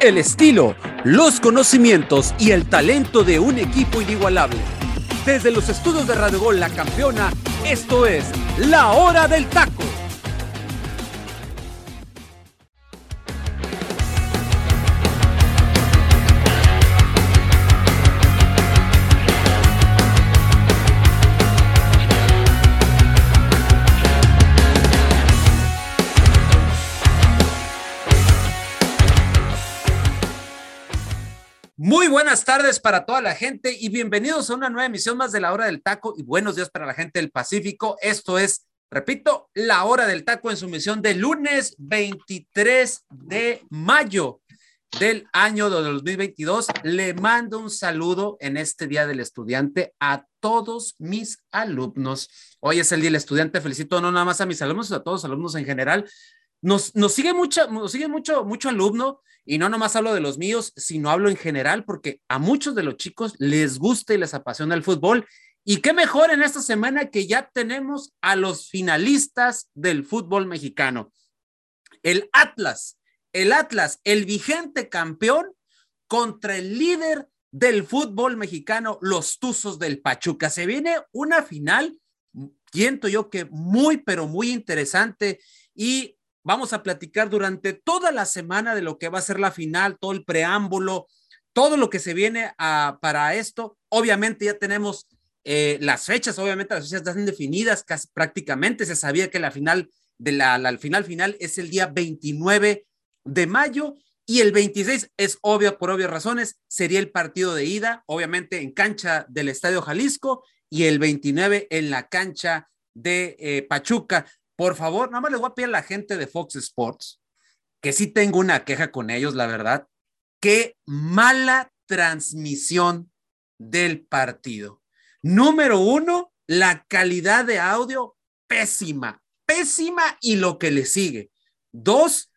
el estilo, los conocimientos y el talento de un equipo inigualable. Desde los estudios de Radio Gol La Campeona, esto es La Hora del Taco. Buenas tardes para toda la gente y bienvenidos a una nueva emisión más de la hora del taco y buenos días para la gente del Pacífico. Esto es, repito, la hora del taco en su misión de lunes 23 de mayo del año 2022. Le mando un saludo en este Día del Estudiante a todos mis alumnos. Hoy es el Día del Estudiante. Felicito no nada más a mis alumnos, sino a todos los alumnos en general. Nos, nos sigue mucho, nos sigue mucho, mucho alumno y no nomás hablo de los míos, sino hablo en general porque a muchos de los chicos les gusta y les apasiona el fútbol. Y qué mejor en esta semana que ya tenemos a los finalistas del fútbol mexicano. El Atlas, el Atlas, el vigente campeón contra el líder del fútbol mexicano, los Tuzos del Pachuca. Se viene una final, siento yo que muy, pero muy interesante. Y Vamos a platicar durante toda la semana de lo que va a ser la final, todo el preámbulo, todo lo que se viene a, para esto. Obviamente ya tenemos eh, las fechas, obviamente las fechas están definidas prácticamente. Se sabía que la final de la final final es el día 29 de mayo y el 26 es obvio por obvias razones, sería el partido de ida, obviamente en cancha del Estadio Jalisco y el 29 en la cancha de eh, Pachuca. Por favor, nada más les voy a pedir a la gente de Fox Sports, que sí tengo una queja con ellos, la verdad. Qué mala transmisión del partido. Número uno, la calidad de audio pésima, pésima y lo que le sigue. Dos,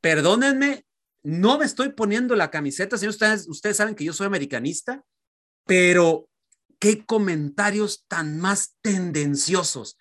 perdónenme, no me estoy poniendo la camiseta, si ustedes, ustedes saben que yo soy americanista, pero qué comentarios tan más tendenciosos.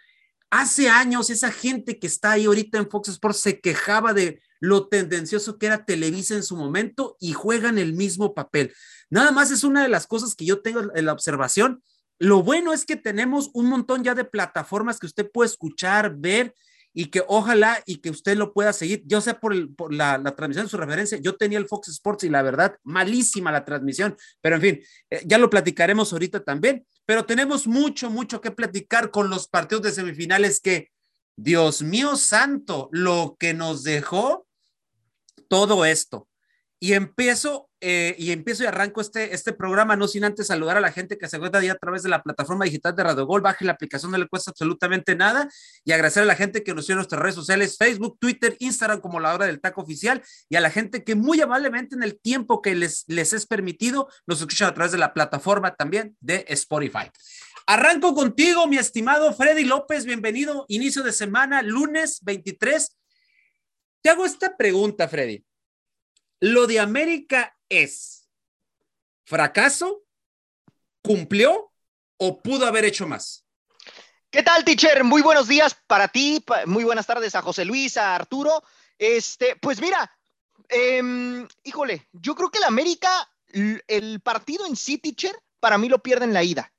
Hace años esa gente que está ahí ahorita en Fox Sports se quejaba de lo tendencioso que era Televisa en su momento y juegan el mismo papel. Nada más es una de las cosas que yo tengo en la observación. Lo bueno es que tenemos un montón ya de plataformas que usted puede escuchar, ver y que ojalá y que usted lo pueda seguir. Yo sé por, la, transmisión de su referencia, yo tenía el Fox Sports y la verdad, malísima la transmisión, pero en fin, eh, ya lo platicaremos ahorita también pero tenemos mucho, mucho que platicar con los partidos de semifinales que, Dios mío santo, lo que nos dejó todo esto. Y empiezo, eh, y empiezo y arranco este, este programa, no sin antes saludar a la gente que se encuentra a través de la plataforma digital de Radio Gol. Baje la aplicación, no le cuesta absolutamente nada. Y agradecer a la gente que nos sigue en nuestras redes sociales, Facebook, Twitter, Instagram, como la hora del taco oficial. Y a la gente que muy amablemente en el tiempo que les, les es permitido, nos escuchan a través de la plataforma también de Spotify. Arranco contigo, mi estimado Freddy López. Bienvenido. Inicio de semana, lunes 23. Te hago esta pregunta, Freddy. Lo de América es fracaso, cumplió o pudo haber hecho más. ¿Qué tal, teacher? Muy buenos días para ti, muy buenas tardes a José Luis, a Arturo. Este, pues mira, em, híjole, yo creo que el América, el partido en sí, teacher, para mí lo pierde en la ida.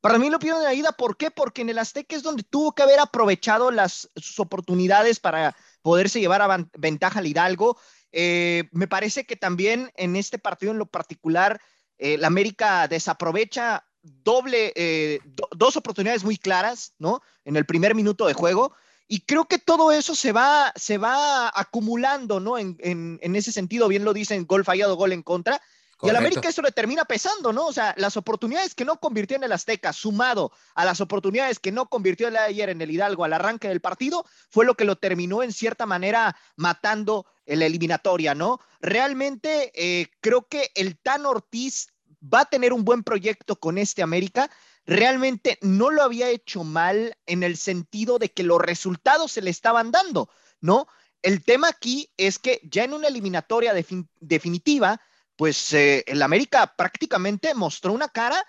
Para mí lo pierde en la ida, ¿por qué? Porque en el Azteca es donde tuvo que haber aprovechado las, sus oportunidades para poderse llevar a ventaja al Hidalgo. Eh, me parece que también en este partido en lo particular, eh, la América desaprovecha doble, eh, dos oportunidades muy claras, ¿no? En el primer minuto de juego. Y creo que todo eso se va, se va acumulando, ¿no? En, en ese sentido, bien lo dicen, gol fallado, gol en contra. Y al América eso le termina pesando, ¿no? O sea, las oportunidades que no convirtió en el Azteca, sumado a las oportunidades que no convirtió el ayer en el Hidalgo al arranque del partido, fue lo que lo terminó en cierta manera matando en la eliminatoria, ¿no? Realmente eh, creo que el Tan Ortiz va a tener un buen proyecto con este América. Realmente no lo había hecho mal en el sentido de que los resultados se le estaban dando, ¿no? El tema aquí es que ya en una eliminatoria definitiva, pues eh, el América prácticamente mostró una cara,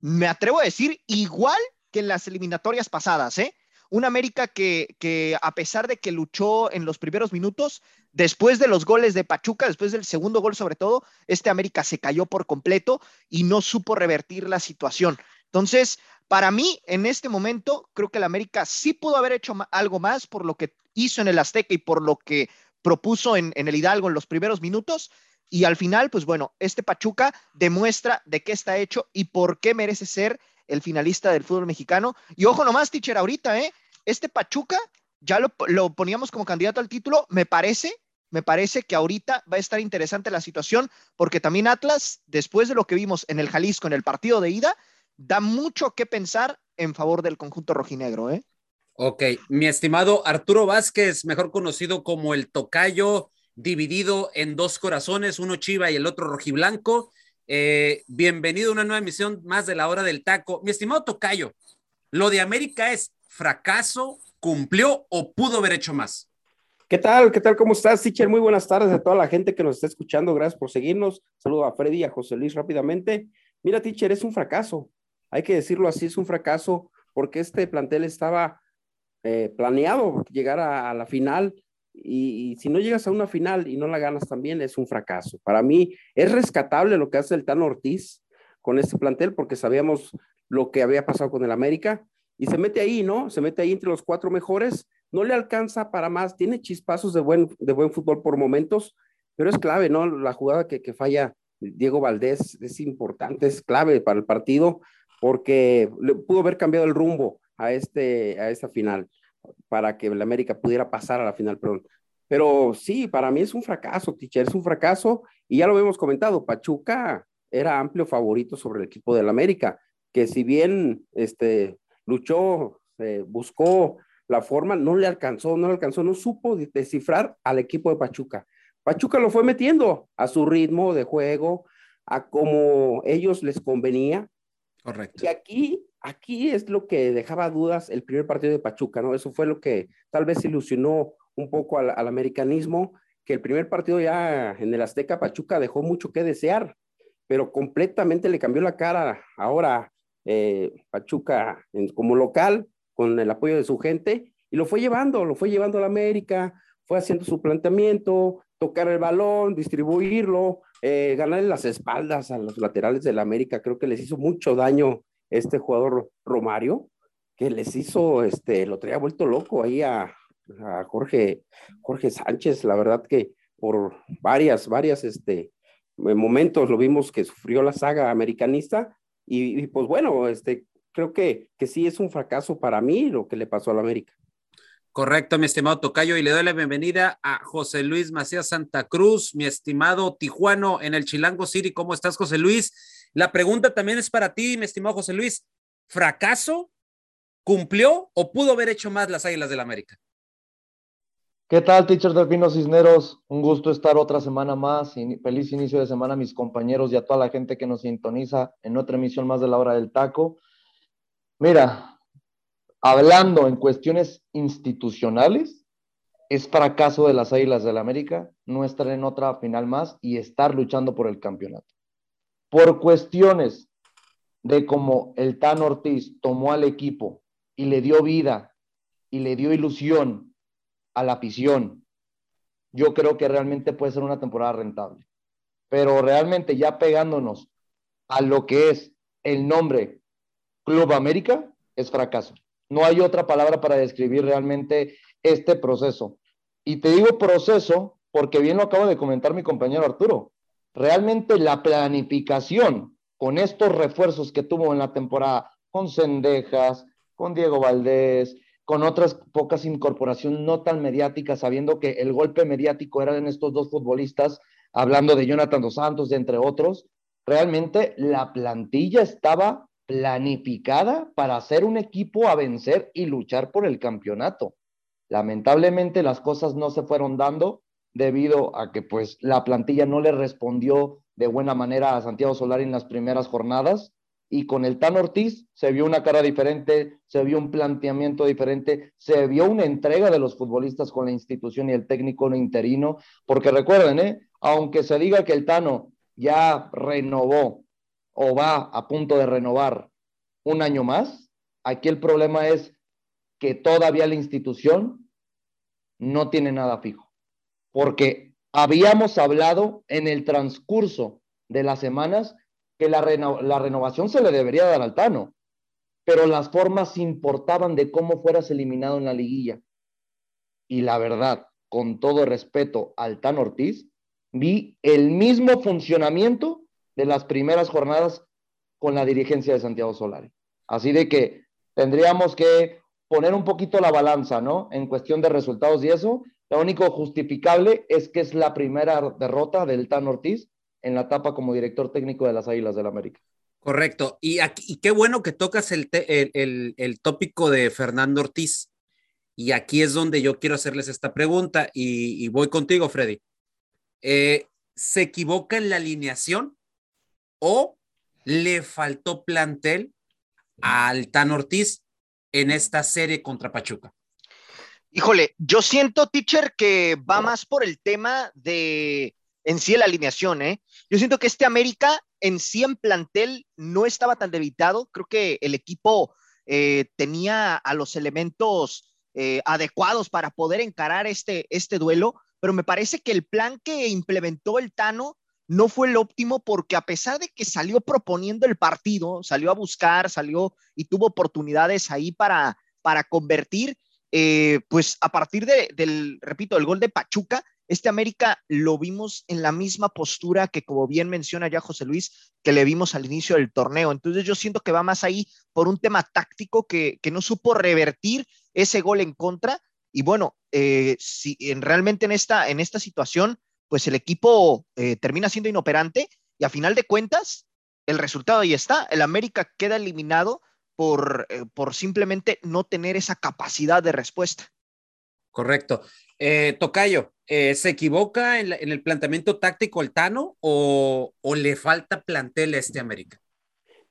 me atrevo a decir, igual que en las eliminatorias pasadas, ¿eh? un América que, que a pesar de que luchó en los primeros minutos, después de los goles de Pachuca, después del segundo gol sobre todo, este América se cayó por completo y no supo revertir la situación. Entonces, para mí, en este momento, creo que el América sí pudo haber hecho algo más por lo que hizo en el Azteca y por lo que propuso en, el Hidalgo en los primeros minutos. Y al final, pues bueno, este Pachuca demuestra de qué está hecho y por qué merece ser el finalista del fútbol mexicano. Y ojo nomás, teacher, ahorita, ¿eh? Este Pachuca ya lo, lo poníamos como candidato al título, me parece, me parece que ahorita va a estar interesante la situación porque también Atlas, después de lo que vimos en el Jalisco, en el partido de ida, da mucho que pensar en favor del conjunto rojinegro, ¿eh? Ok, mi estimado Arturo Vázquez, mejor conocido como el Tocayo, dividido en dos corazones, uno chiva y el otro rojiblanco. Eh, bienvenido a una nueva emisión más de la hora del taco. Mi estimado Tocayo, ¿lo de América es fracaso, cumplió o pudo haber hecho más? ¿Qué tal? ¿Qué tal? ¿Cómo estás, teacher? Muy buenas tardes a toda la gente que nos está escuchando. Gracias por seguirnos. Saludo a Freddy y a José Luis rápidamente. Mira, teacher, es un fracaso hay que decirlo así, es un fracaso porque este plantel estaba eh, planeado llegar a, la final y, si no llegas a una final y no la ganas también es un fracaso. Para mí es rescatable lo que hace el Tano Ortiz con este plantel porque sabíamos lo que había pasado con el América y se mete ahí, ¿no? Se mete ahí entre los cuatro mejores, no le alcanza para más, tiene chispazos de buen, de buen fútbol por momentos, pero es clave, ¿no? La jugada que, que falla Diego Valdés es importante, es clave para el partido porque pudo haber cambiado el rumbo a, este, a esta final para que el América pudiera pasar a la final, perdón. Pero sí, para mí es un fracaso, teacher, es un fracaso y ya lo hemos comentado, Pachuca era amplio favorito sobre el equipo del América, que si bien este, luchó, eh, buscó la forma, no le alcanzó, no le alcanzó, no supo descifrar al equipo de Pachuca. Pachuca lo fue metiendo a su ritmo de juego, a como ellos les convenía, Correcto. Y aquí, aquí es lo que dejaba dudas el primer partido de Pachuca, ¿no? Eso fue lo que tal vez ilusionó un poco al, americanismo, que el primer partido ya en el Azteca Pachuca dejó mucho que desear, pero completamente le cambió la cara ahora eh, Pachuca como local, con el apoyo de su gente, y lo fue llevando, lo fue llevando a la América, fue haciendo su planteamiento, tocar el balón, distribuirlo, eh, ganarle las espaldas a los laterales del América. Creo que les hizo mucho daño este jugador Romario, que les hizo, este, lo traía vuelto loco ahí a, Jorge, Jorge Sánchez. La verdad que por varias, varias, este, momentos lo vimos que sufrió la saga americanista y, pues bueno, este, creo que, que sí es un fracaso para mí lo que le pasó al América. Correcto, mi estimado Tocayo, y le doy la bienvenida a José Luis Macías Santa Cruz, mi estimado Tijuano en el Chilango City. ¿Cómo estás, José Luis? La pregunta también es para ti, mi estimado José Luis. ¿Fracaso? ¿Cumplió o pudo haber hecho más las Águilas del América? ¿Qué tal, teacher Delfino Cisneros? Un gusto estar otra semana más. Feliz inicio de semana a mis compañeros y a toda la gente que nos sintoniza en otra emisión más de la hora del taco. Mira, hablando en cuestiones institucionales, es fracaso de las Águilas del la América no estar en otra final más y estar luchando por el campeonato. Por cuestiones de cómo el Tan Ortiz tomó al equipo y le dio vida y le dio ilusión a la afición, yo creo que realmente puede ser una temporada rentable. Pero realmente ya pegándonos a lo que es el nombre Club América, es fracaso. No hay otra palabra para describir realmente este proceso. Y te digo proceso porque bien lo acabo de comentar mi compañero Arturo. Realmente la planificación con estos refuerzos que tuvo en la temporada, con Cendejas, con Diego Valdés, con otras pocas incorporaciones no tan mediáticas, sabiendo que el golpe mediático era en estos dos futbolistas, hablando de Jonathan Dos Santos, de entre otros, realmente la plantilla estaba planificada para hacer un equipo a vencer y luchar por el campeonato. Lamentablemente las cosas no se fueron dando debido a que pues la plantilla no le respondió de buena manera a Santiago Solari en las primeras jornadas y con el Tan Ortiz se vio una cara diferente, se vio un planteamiento diferente, se vio una entrega de los futbolistas con la institución y el técnico interino, porque recuerden, ¿eh? aunque se diga que el Tano ya renovó o va a punto de renovar un año más. Aquí el problema es que todavía la institución no tiene nada fijo, porque habíamos hablado en el transcurso de las semanas que la, renovación se le debería dar al Tano, pero las formas importaban de cómo fueras eliminado en la liguilla. Y la verdad, con todo respeto al Tano Ortiz, vi el mismo funcionamiento de las primeras jornadas con la dirigencia de Santiago Solari. Así de que tendríamos que poner un poquito la balanza, ¿no? En cuestión de resultados y eso. Lo único justificable es que es la primera derrota del Tan Ortiz en la etapa como director técnico de las Águilas del América. Correcto. Y, qué bueno que tocas el, el, tópico de Fernando Ortiz. Y aquí es donde yo quiero hacerles esta pregunta y, voy contigo, Freddy. Eh, ¿Se equivoca en la alineación o le faltó plantel al Tan Ortiz en esta serie contra Pachuca? Híjole, yo siento, teacher, que va más por el tema de en sí la alineación, ¿eh? Yo siento que este América en sí en plantel no estaba tan debilitado. Creo que el equipo eh, tenía a los elementos eh, adecuados para poder encarar este, este duelo, pero me parece que el plan que implementó el Tano no fue el óptimo porque a pesar de que salió proponiendo el partido, salió a buscar, salió y tuvo oportunidades ahí para, para convertir, eh, pues a partir de, del, repito, el gol de Pachuca, este América lo vimos en la misma postura que, como bien menciona ya José Luis, que le vimos al inicio del torneo. Entonces yo siento que va más ahí por un tema táctico que, que no supo revertir ese gol en contra. Y bueno, eh, si en, realmente en esta, en esta situación, pues el equipo eh, termina siendo inoperante y a final de cuentas, el resultado ahí está. El América queda eliminado por, eh, por simplemente no tener esa capacidad de respuesta. Correcto. Eh, Tocayo, ¿se equivoca en, el planteamiento táctico el Tano o, le falta plantel a este América?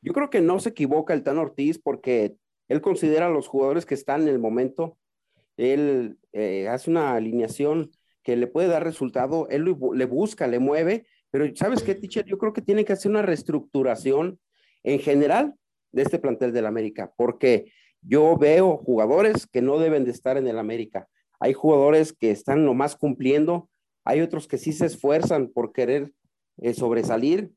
Yo creo que no se equivoca el Tano Ortiz porque él considera a los jugadores que están en el momento. Él hace una alineación que le puede dar resultado, él le busca, le mueve, pero ¿sabes qué, teacher? Yo creo que tiene que hacer una reestructuración en general de este plantel del América, porque yo veo jugadores que no deben de estar en el América. Hay jugadores que están nomás cumpliendo, hay otros que sí se esfuerzan por querer eh, sobresalir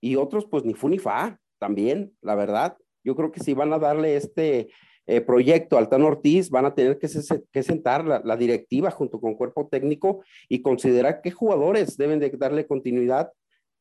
y otros pues ni fu ni fa también, la verdad. Yo creo que si van a darle este eh, proyecto Altano Ortiz, van a tener que, que sentar la, directiva junto con cuerpo técnico y considerar qué jugadores deben de darle continuidad,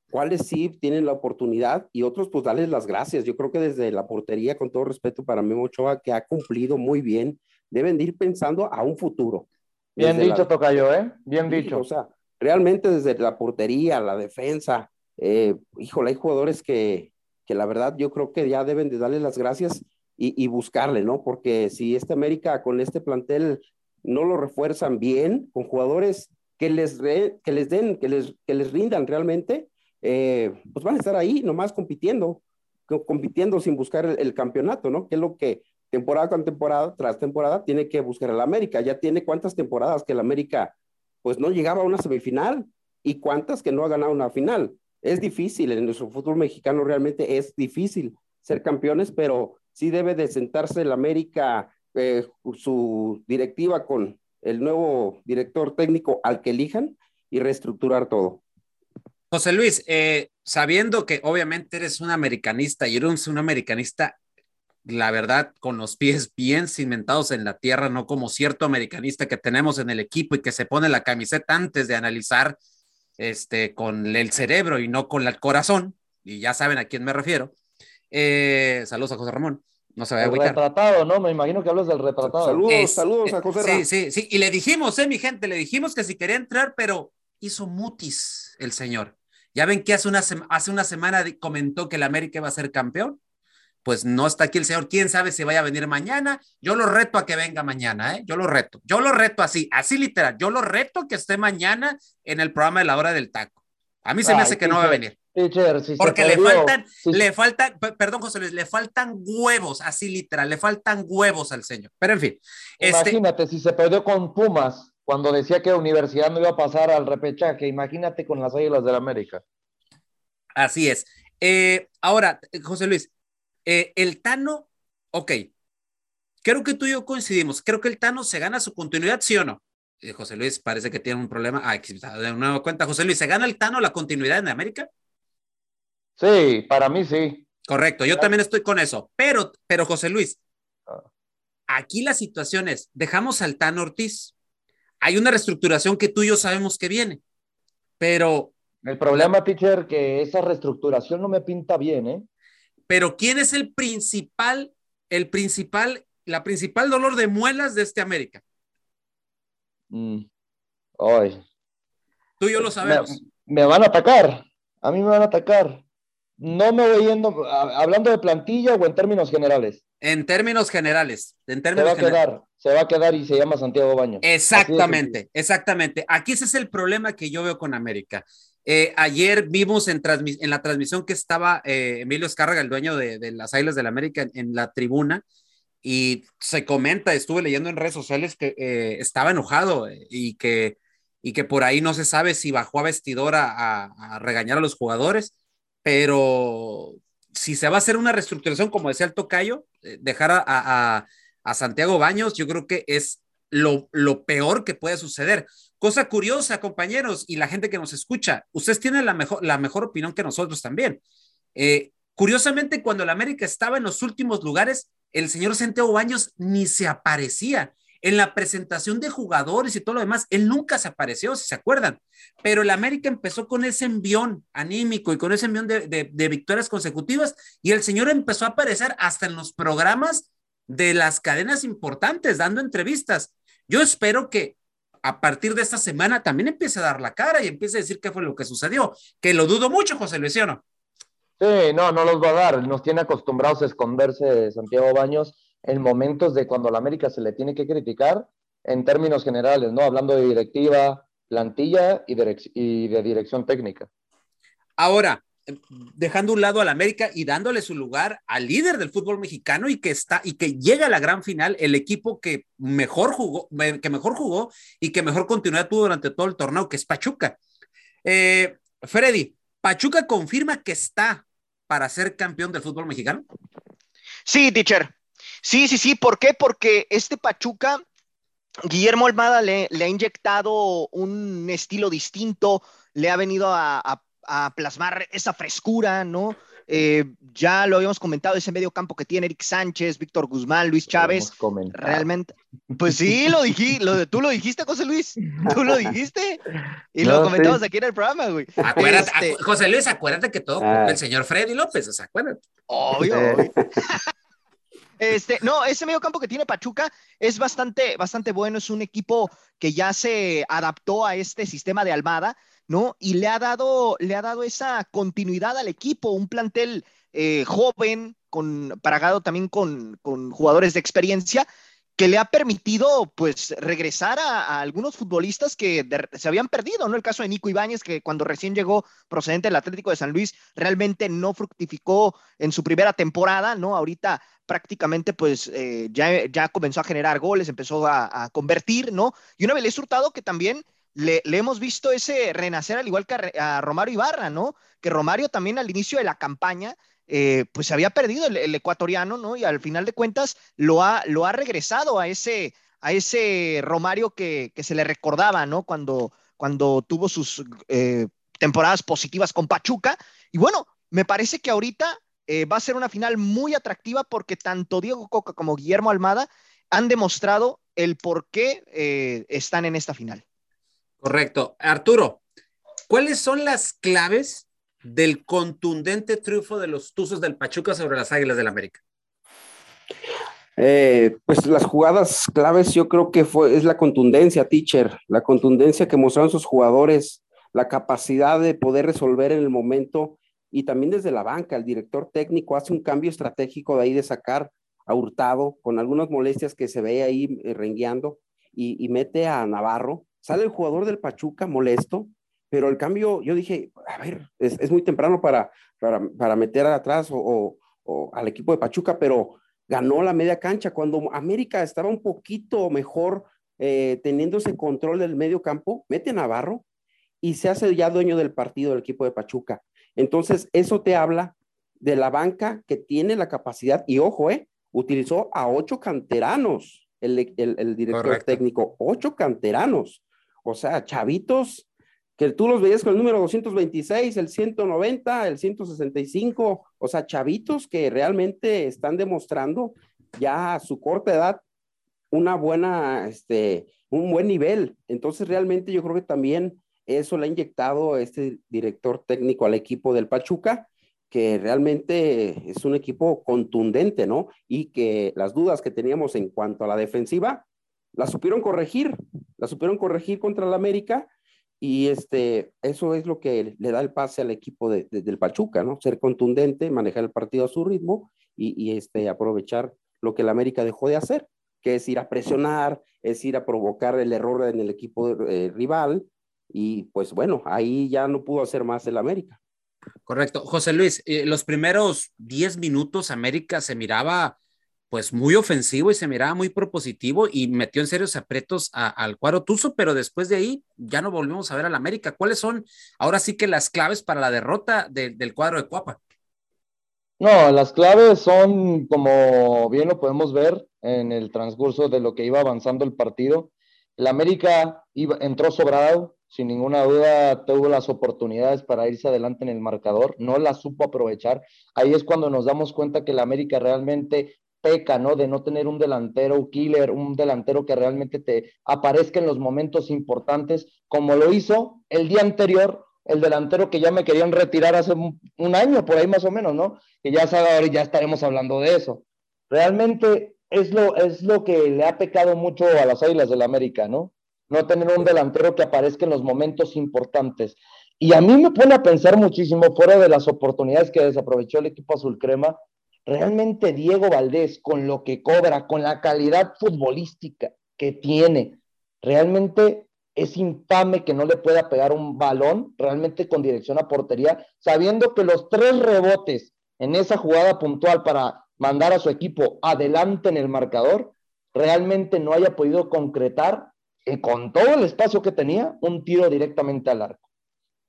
cuáles sí tienen la oportunidad y otros pues darles las gracias. Yo creo que desde la portería, con todo respeto para Memo Ochoa, que ha cumplido muy bien, deben de ir pensando a un futuro. Bien dicho, Tocayo, ¿eh? Bien dicho. O sea, realmente desde la portería, la defensa, eh, híjole, hay jugadores que, que la verdad yo creo que ya deben de darle las gracias y, buscarle, ¿no? Porque si este América con este plantel no lo refuerzan bien, con jugadores que les, que les den, que les, que les rindan realmente, eh, pues van a estar ahí nomás compitiendo, compitiendo sin buscar el, campeonato, ¿no? Que es lo que temporada con temporada, tras temporada, tiene que buscar el América. Ya tiene cuántas temporadas que el América, pues no llegaba a una semifinal y cuántas que no ha ganado una final. Es difícil, en nuestro fútbol mexicano realmente es difícil ser campeones, pero sí debe de sentarse el América, eh, su directiva con el nuevo director técnico al que elijan y reestructurar todo. José Luis, eh, sabiendo que obviamente eres un americanista y eres un americanista, la verdad, con los pies bien cimentados en la tierra, no como cierto americanista que tenemos en el equipo y que se pone la camiseta antes de analizar este, con el cerebro y no con el corazón, y ya saben a quién me refiero. Eh, saludos a José Ramón. No se vaya a retratado, ¿no? Me imagino que hablas del retratado. Saludos, saludos a José Sí, sí, sí. Y le dijimos, eh, mi gente, le dijimos que si quería entrar, pero hizo mutis el señor. Ya ven que hace una, hace una semana comentó que el América iba a ser campeón. Pues no está aquí el señor. Quién sabe si vaya a venir mañana. Yo lo reto a que venga mañana, ¿eh? Yo lo reto. Yo lo reto así, así literal. Yo lo reto que esté mañana en el programa de la hora del taco. A mí se me hace que no va a venir. Porque le faltan, le faltan, perdón José Luis, le faltan huevos, así literal, le faltan huevos al señor. Pero en fin. Este imagínate si se perdió con Pumas cuando decía que la universidad no iba a pasar al repechaje, imagínate con las Águilas del América. Así es. Eh, ahora, José Luis, eh, el Tano, ok, creo que tú y yo coincidimos. Creo que el Tano se gana su continuidad, ¿sí o no? Eh, José Luis parece que tiene un problema. Ah, de nuevo cuenta, José Luis, ¿se gana el Tano la continuidad en América? Sí, para mí sí. Correcto, yo también estoy con eso. Pero, pero José Luis, ah. aquí la situación es, dejamos al Tano Ortiz. Hay una reestructuración que tú y yo sabemos que viene, pero... El problema, teacher, que esa reestructuración no me pinta bien, ¿eh? Pero ¿quién es el principal, el principal, la principal dolor de muelas de este América? Mm. Tú y yo lo sabemos. Me, van a atacar. A mí me van a atacar. No me voy yendo, hablando de plantilla o en términos generales. En términos generales. En términos se va a quedar, se va a quedar y se llama Santiago Baño. Exactamente, exactamente. Aquí ese es el problema que yo veo con América. Eh, ayer vimos en, en, la transmisión que estaba eh, Emilio Escárraga, el dueño de, las Islas del América, en, la tribuna, y se comenta, estuve leyendo en redes sociales que eh, estaba enojado y que, y que por ahí no se sabe si bajó a vestidora a, regañar a los jugadores, pero si se va a hacer una reestructuración, como decía el Tocayo, dejar a, a Santiago Baños, yo creo que es lo, lo peor que puede suceder Cosa curiosa, compañeros, y la gente que nos escucha, ustedes tienen la mejor, la mejor opinión que nosotros también. Eh, curiosamente, cuando el América estaba en los últimos lugares, el señor Santiago Baños ni se aparecía. En la presentación de jugadores y todo lo demás, él nunca se apareció, si se acuerdan. Pero el América empezó con ese envión anímico y con ese envión de, victorias consecutivas y el señor empezó a aparecer hasta en los programas de las cadenas importantes, dando entrevistas. Yo espero que a partir de esta semana también empiece a dar la cara y empiece a decir qué fue lo que sucedió, que lo dudo mucho, José Luis, ¿sí no? Sí, no, no los va a dar. Nos tiene acostumbrados a esconderse Santiago Baños en momentos de cuando a la América se le tiene que criticar en términos generales, ¿no? Hablando de directiva, plantilla y, y de dirección técnica. Ahora, dejando un lado al América y dándole su lugar al líder del fútbol mexicano y que está y que llega a la gran final el equipo que mejor jugó, que mejor jugó y que mejor continuidad tuvo durante todo el torneo, que es Pachuca. Eh, Freddy, ¿Pachuca confirma que está para ser campeón del fútbol mexicano? Sí, teacher. Sí, sí, sí. ¿Por qué? Porque este Pachuca, Guillermo Almada le, le ha inyectado un estilo distinto, le ha venido a, a a plasmar esa frescura, ¿no? Eh, ya lo habíamos comentado, ese medio campo que tiene Eric Sánchez, Víctor Guzmán, Luis Chávez. Realmente, pues sí, lo dijiste, lo, tú lo dijiste, José Luis, tú lo dijiste y lo comentamos aquí en el programa, güey. Acuérdate, este José Luis, acuérdate que todo ah. el señor Freddy López, o sea, acuérdate. Obvio. Este, no, ese medio campo que tiene Pachuca es bastante, bastante bueno. Es un equipo que ya se adaptó a este sistema de Almada ¿no? Y le ha dado, le ha dado esa continuidad al equipo, un plantel eh, joven, con, paragado también con, jugadores de experiencia, que le ha permitido pues regresar a, algunos futbolistas que se habían perdido, ¿no? El caso de Nico Ibáñez, que cuando recién llegó procedente del Atlético de San Luis, realmente no fructificó en su primera temporada, ¿no? Ahorita prácticamente pues eh, ya, ya comenzó a generar goles, empezó a, a convertir, ¿no? Y una vez Hurtado que también le, hemos visto ese renacer al igual que a, Romario Ibarra, ¿no? Que Romario también al inicio de la campaña, eh, pues se había perdido el, ecuatoriano, ¿no? Y al final de cuentas lo ha, lo ha regresado a ese, a ese Romario que, se le recordaba, ¿no? Cuando, cuando tuvo sus eh, temporadas positivas con Pachuca. Y bueno, me parece que ahorita eh, va a ser una final muy atractiva porque tanto Diego Coca como Guillermo Almada han demostrado el por qué están en esta final. Correcto. Arturo, ¿cuáles son las claves del contundente triunfo de los Tuzos del Pachuca sobre las Águilas del América? Eh, pues las jugadas claves yo creo que fue, es la contundencia, teacher, la contundencia que mostraron sus jugadores, la capacidad de poder resolver en el momento y también desde la banca, el director técnico hace un cambio estratégico de ahí de sacar a Hurtado con algunas molestias que se ve ahí eh, rengueando y mete a Navarro Sale el jugador del Pachuca molesto, pero el cambio, yo dije, a ver, es, muy temprano para, para, meter atrás o, al equipo de Pachuca, pero ganó la media cancha. Cuando América estaba un poquito mejor eh, teniendo ese control del medio campo, mete a Navarro y se hace ya dueño del partido del equipo de Pachuca. Entonces, eso te habla de la banca que tiene la capacidad, y ojo, eh, utilizó a ocho canteranos, el, director técnico, ocho canteranos, o sea, chavitos que tú los veías con el número 226, el 190, el 165, o sea, chavitos que realmente están demostrando ya a su corta edad una buena, este, un buen nivel. Entonces, realmente yo creo que también eso le ha inyectado este director técnico al equipo del Pachuca, que realmente es un equipo contundente, ¿no? Y que las dudas que teníamos en cuanto a la defensiva, las supieron corregir, las supieron corregir contra el América y este, eso es lo que le da el pase al equipo de, del Pachuca, ¿no? Ser contundente, manejar el partido a su ritmo y, este, aprovechar lo que el América dejó de hacer, que es ir a presionar, es ir a provocar el error en el equipo eh, rival. Y pues bueno, ahí ya no pudo hacer más el América. Correcto. José Luis, eh, los primeros 10 minutos América se miraba pues muy ofensivo y se miraba muy propositivo y metió en serios apretos al cuadro Tuzo, pero después de ahí ya no volvimos a ver al América. ¿Cuáles son ahora sí que las claves para la derrota del cuadro de Cuapa? No, las claves son, como bien lo podemos ver en el transcurso de lo que iba avanzando el partido. El América iba, entró sobrado, sin ninguna duda tuvo las oportunidades para irse adelante en el marcador, no las supo aprovechar. Ahí es cuando nos damos cuenta que el América realmente peca, ¿no? De no tener un delantero killer, un delantero que realmente te aparezca en los momentos importantes, como lo hizo el día anterior, el delantero que ya me querían retirar hace un, año, por ahí más o menos, ¿no? Que ya sabe, ahora ya estaremos hablando de eso. Realmente es lo, es lo que le ha pecado mucho a las Águilas del América, ¿no? No tener un delantero que aparezca en los momentos importantes. Y a mí me pone a pensar muchísimo, fuera de las oportunidades que desaprovechó el equipo azul crema, realmente Diego Valdés, con lo que cobra, con la calidad futbolística que tiene, realmente es infame que no le pueda pegar un balón realmente con dirección a portería, sabiendo que los tres rebotes en esa jugada puntual para mandar a su equipo adelante en el marcador, realmente no haya podido concretar eh, con todo el espacio que tenía un tiro directamente al arco.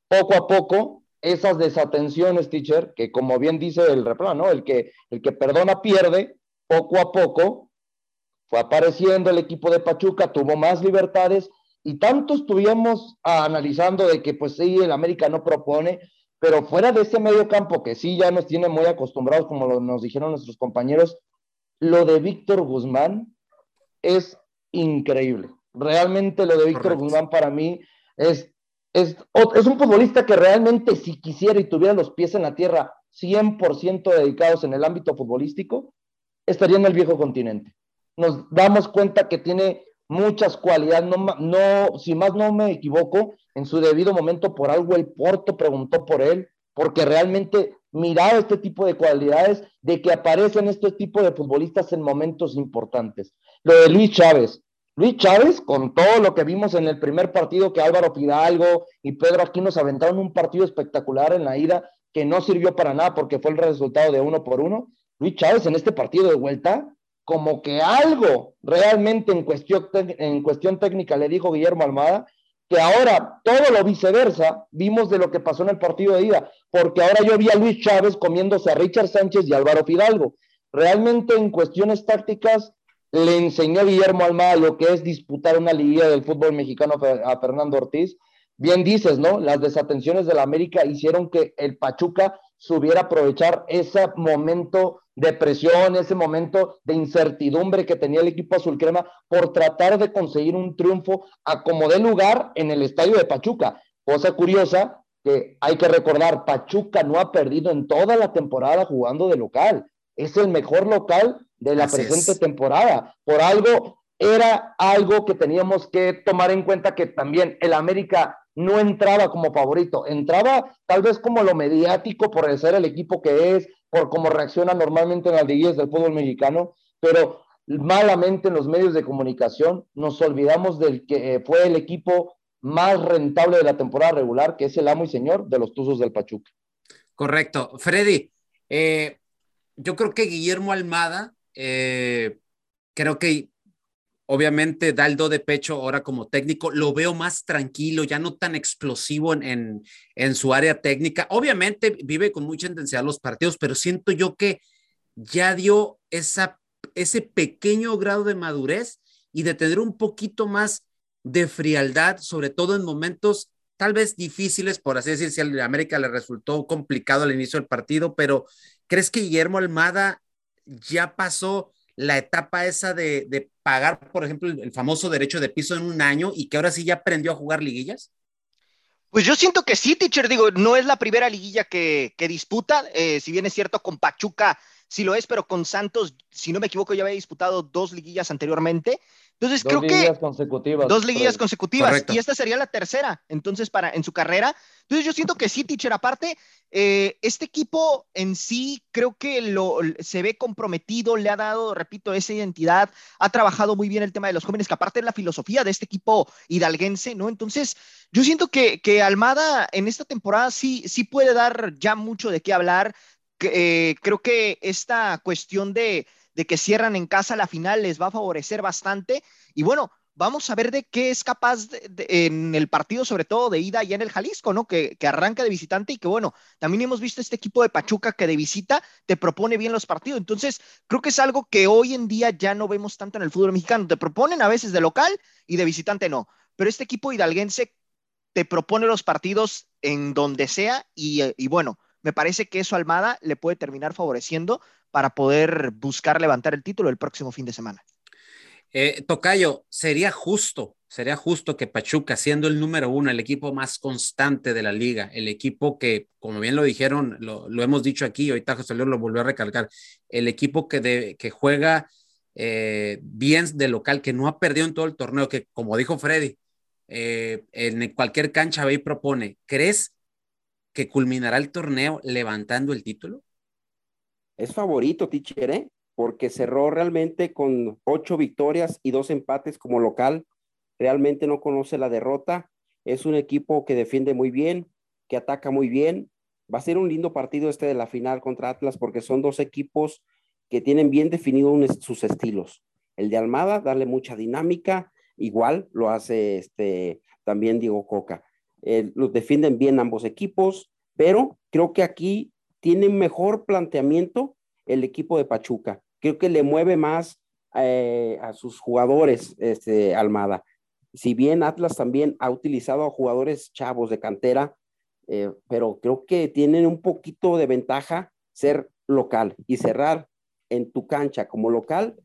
Poco a poco esas desatenciones, teacher, que como bien dice el refrán, ¿no? El que, el que perdona pierde, poco a poco fue apareciendo el equipo de Pachuca, tuvo más libertades y tanto estuvimos analizando de que pues sí, el América no propone, pero fuera de ese medio campo que sí ya nos tiene muy acostumbrados, como lo, nos dijeron nuestros compañeros, lo de Víctor Guzmán es increíble. Realmente lo de Víctor Guzmán para mí es es, es un futbolista que realmente si quisiera y tuviera los pies en la tierra 100% dedicados en el ámbito futbolístico, estaría en el viejo continente. Nos damos cuenta que tiene muchas cualidades, no, no, si más no me equivoco, en su debido momento por algo el Porto preguntó por él, porque realmente miraba este tipo de cualidades de que aparecen este tipo de futbolistas en momentos importantes. Lo de Luis Chávez, Luis Chávez, con todo lo que vimos en el primer partido que Álvaro Fidalgo y Pedro aquí nos aventaron un partido espectacular en la ida que no sirvió para nada porque fue el resultado de uno por uno. Luis Chávez en este partido de vuelta, como que algo realmente en cuestión, en cuestión técnica le dijo Guillermo Almada, que ahora todo lo viceversa vimos de lo que pasó en el partido de ida, porque ahora yo vi a Luis Chávez comiéndose a Richard Sánchez y Álvaro Fidalgo. Realmente en cuestiones tácticas le enseñó Guillermo Almada lo que es disputar una liguilla del fútbol mexicano a Fernando Ortiz. Bien dices, ¿no? Las desatenciones de la América hicieron que el Pachuca subiera aprovechar ese momento de presión, ese momento de incertidumbre que tenía el equipo azul crema por tratar de conseguir un triunfo a como de lugar en el estadio de Pachuca. Cosa curiosa que hay que recordar, Pachuca no ha perdido en toda la temporada jugando de local. Es el mejor local de la presente temporada. Por algo, era algo que teníamos que tomar en cuenta que también el América no entraba como favorito, entraba tal vez como lo mediático por ser el equipo que es, por cómo reacciona normalmente en las liguillas del fútbol mexicano, pero malamente en los medios de comunicación nos olvidamos del que eh, fue el equipo más rentable de la temporada regular, que es el amo y señor de los Tuzos del Pachuca. Correcto. Freddy, eh, yo creo que Guillermo Almada eh, creo que obviamente da el do de pecho ahora como técnico, lo veo más tranquilo, ya no tan explosivo en, en, su área técnica. Obviamente vive con mucha intensidad los partidos, pero siento yo que ya dio esa ese pequeño grado de madurez y de tener un poquito más de frialdad, sobre todo en momentos tal vez difíciles, por así decir, si a América le resultó complicado al inicio del partido, pero ¿crees que Guillermo Almada ya pasó la etapa esa de, pagar, por ejemplo, el, famoso derecho de piso en un año y que ahora sí ya aprendió a jugar liguillas? Pues yo siento que sí, teacher, digo, no es la primera liguilla que, disputa, eh, si bien es cierto, con Pachuca sí lo es, pero con Santos, si no me equivoco, ya había disputado dos liguillas anteriormente. Entonces creo que consecutivas, dos liguillas consecutivas y esta sería la tercera, entonces para en su carrera. Entonces yo siento que sí, teacher. Aparte, eh, este equipo en sí creo que lo se ve comprometido, le ha dado, repito, esa identidad, ha trabajado muy bien el tema de los jóvenes, que aparte es la filosofía de este equipo hidalguense, ¿no? Entonces yo siento que, que Almada en esta temporada sí sí puede dar ya mucho de qué hablar. Eh, creo que esta cuestión de de que cierran en casa la final les va a favorecer bastante. Y bueno, vamos a ver de qué es capaz en el partido, sobre todo de ida y en el Jalisco, ¿no? Que, arranca de visitante y que bueno, también hemos visto este equipo de Pachuca que de visita te propone bien los partidos. Entonces, creo que es algo que hoy en día ya no vemos tanto en el fútbol mexicano. Te proponen a veces de local y de visitante no. Pero este equipo hidalguense te propone los partidos en donde sea y, y bueno, me parece que eso Almada le puede terminar favoreciendo para poder buscar levantar el título el próximo fin de semana. Eh, Tocayo, sería justo, sería justo que Pachuca, siendo el número uno, el equipo más constante de la liga, el equipo que, como bien lo dijeron, lo, hemos dicho aquí, ahorita José Luis lo volvió a recalcar, el equipo que, juega eh, bien de local, que no ha perdido en todo el torneo, que como dijo Freddy, eh, en cualquier cancha ve y propone, ¿crees que culminará el torneo levantando el título? Es favorito, Tichere, ¿eh? porque cerró realmente con ocho victorias y dos empates como local. Realmente no conoce la derrota. Es un equipo que defiende muy bien, que ataca muy bien. Va a ser un lindo partido este de la final contra Atlas porque son dos equipos que tienen bien definidos sus estilos. El de Almada, darle mucha dinámica, igual lo hace este, también Diego Coca. Eh, los defienden bien ambos equipos, pero creo que aquí tiene mejor planteamiento el equipo de Pachuca. Creo que le mueve más eh, a sus jugadores, este, Almada. Si bien Atlas también ha utilizado a jugadores chavos de cantera, eh, pero creo que tienen un poquito de ventaja ser local y cerrar en tu cancha como local.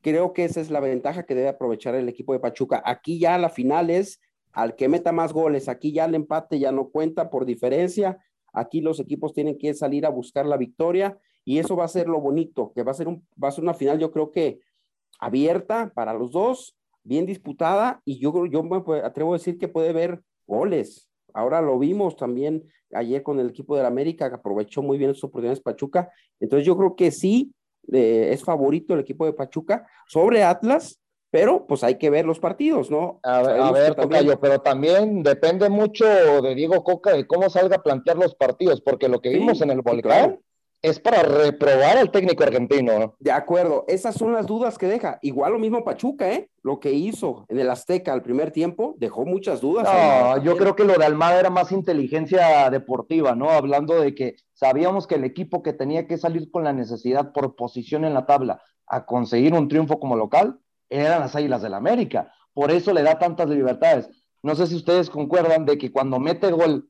Creo que esa es la ventaja que debe aprovechar el equipo de Pachuca. Aquí ya la final es al que meta más goles. Aquí ya el empate ya no cuenta por diferencia Aquí los equipos tienen que salir a buscar la victoria y eso va a ser lo bonito, que va a ser, va a ser una final yo creo que abierta para los dos, bien disputada y yo, yo me atrevo a decir que puede haber goles. Ahora lo vimos también ayer con el equipo de la América, que aprovechó muy bien sus oportunidades Pachuca. Entonces yo creo que sí, eh, es favorito el equipo de Pachuca sobre Atlas, pero pues hay que ver los partidos, ¿no? A ver, Tocayo, pero también depende mucho de Diego Coca de cómo salga a plantear los partidos, porque lo que vimos en el volcán es para reprobar al técnico argentino. De acuerdo, esas son las dudas que deja. Igual lo mismo Pachuca, ¿eh? Lo que hizo en el Azteca al primer tiempo dejó muchas dudas. No, yo creo que lo de Almada era más inteligencia deportiva, ¿no? Hablando de que sabíamos que el equipo que tenía que salir con la necesidad por posición en la tabla a conseguir un triunfo como local eran las Águilas del la América. Por eso le da tantas libertades. No sé si ustedes concuerdan de que cuando mete gol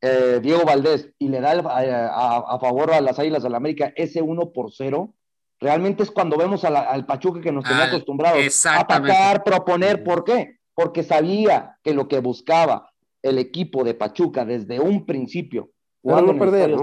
eh, Diego Valdés y le da a, favor a las Águilas del la América ese 1 por 0, realmente es cuando vemos al Pachuca que nos tenía acostumbrados a atacar, proponer. ¿Por qué? Porque sabía que lo que buscaba el equipo de Pachuca desde un principio, era no perder,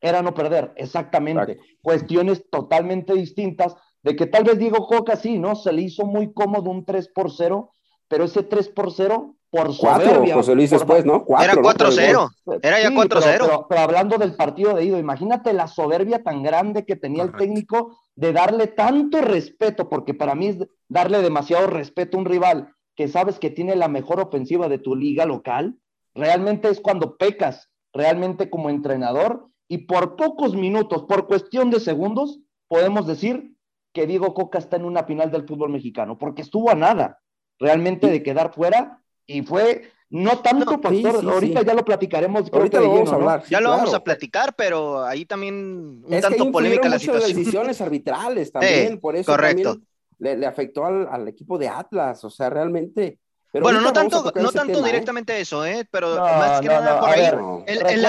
era no perder, exactamente. Cuestiones totalmente distintas de que tal vez Diego Coca sí, ¿no? Se le hizo muy cómodo un 3 por 0, pero ese 3 por 0 por Cuatro, José Luis después, ¿no? Era 4-0, era ya 4-0. Pero, hablando del partido de ido, imagínate la soberbia tan grande que tenía el técnico de darle tanto respeto, porque para mí es darle demasiado respeto a un rival que sabes que tiene la mejor ofensiva de tu liga local, realmente es cuando pecas, realmente como entrenador, y por pocos minutos, por cuestión de segundos, podemos decir que Diego Coca está en una final del fútbol mexicano, porque estuvo a nada realmente de quedar fuera y fue no tanto factor, ahorita ya lo platicaremos. ahorita lo vamos a hablar. ya lo vamos a platicar, pero ahí también un tanto polémica la situación. Decisiones arbitrales también, por eso correcto. le, afectó al, equipo de Atlas, o sea, realmente. bueno, no tanto, no tanto ¿eh? directamente eso, ¿eh? pero más que nada por ahí. el,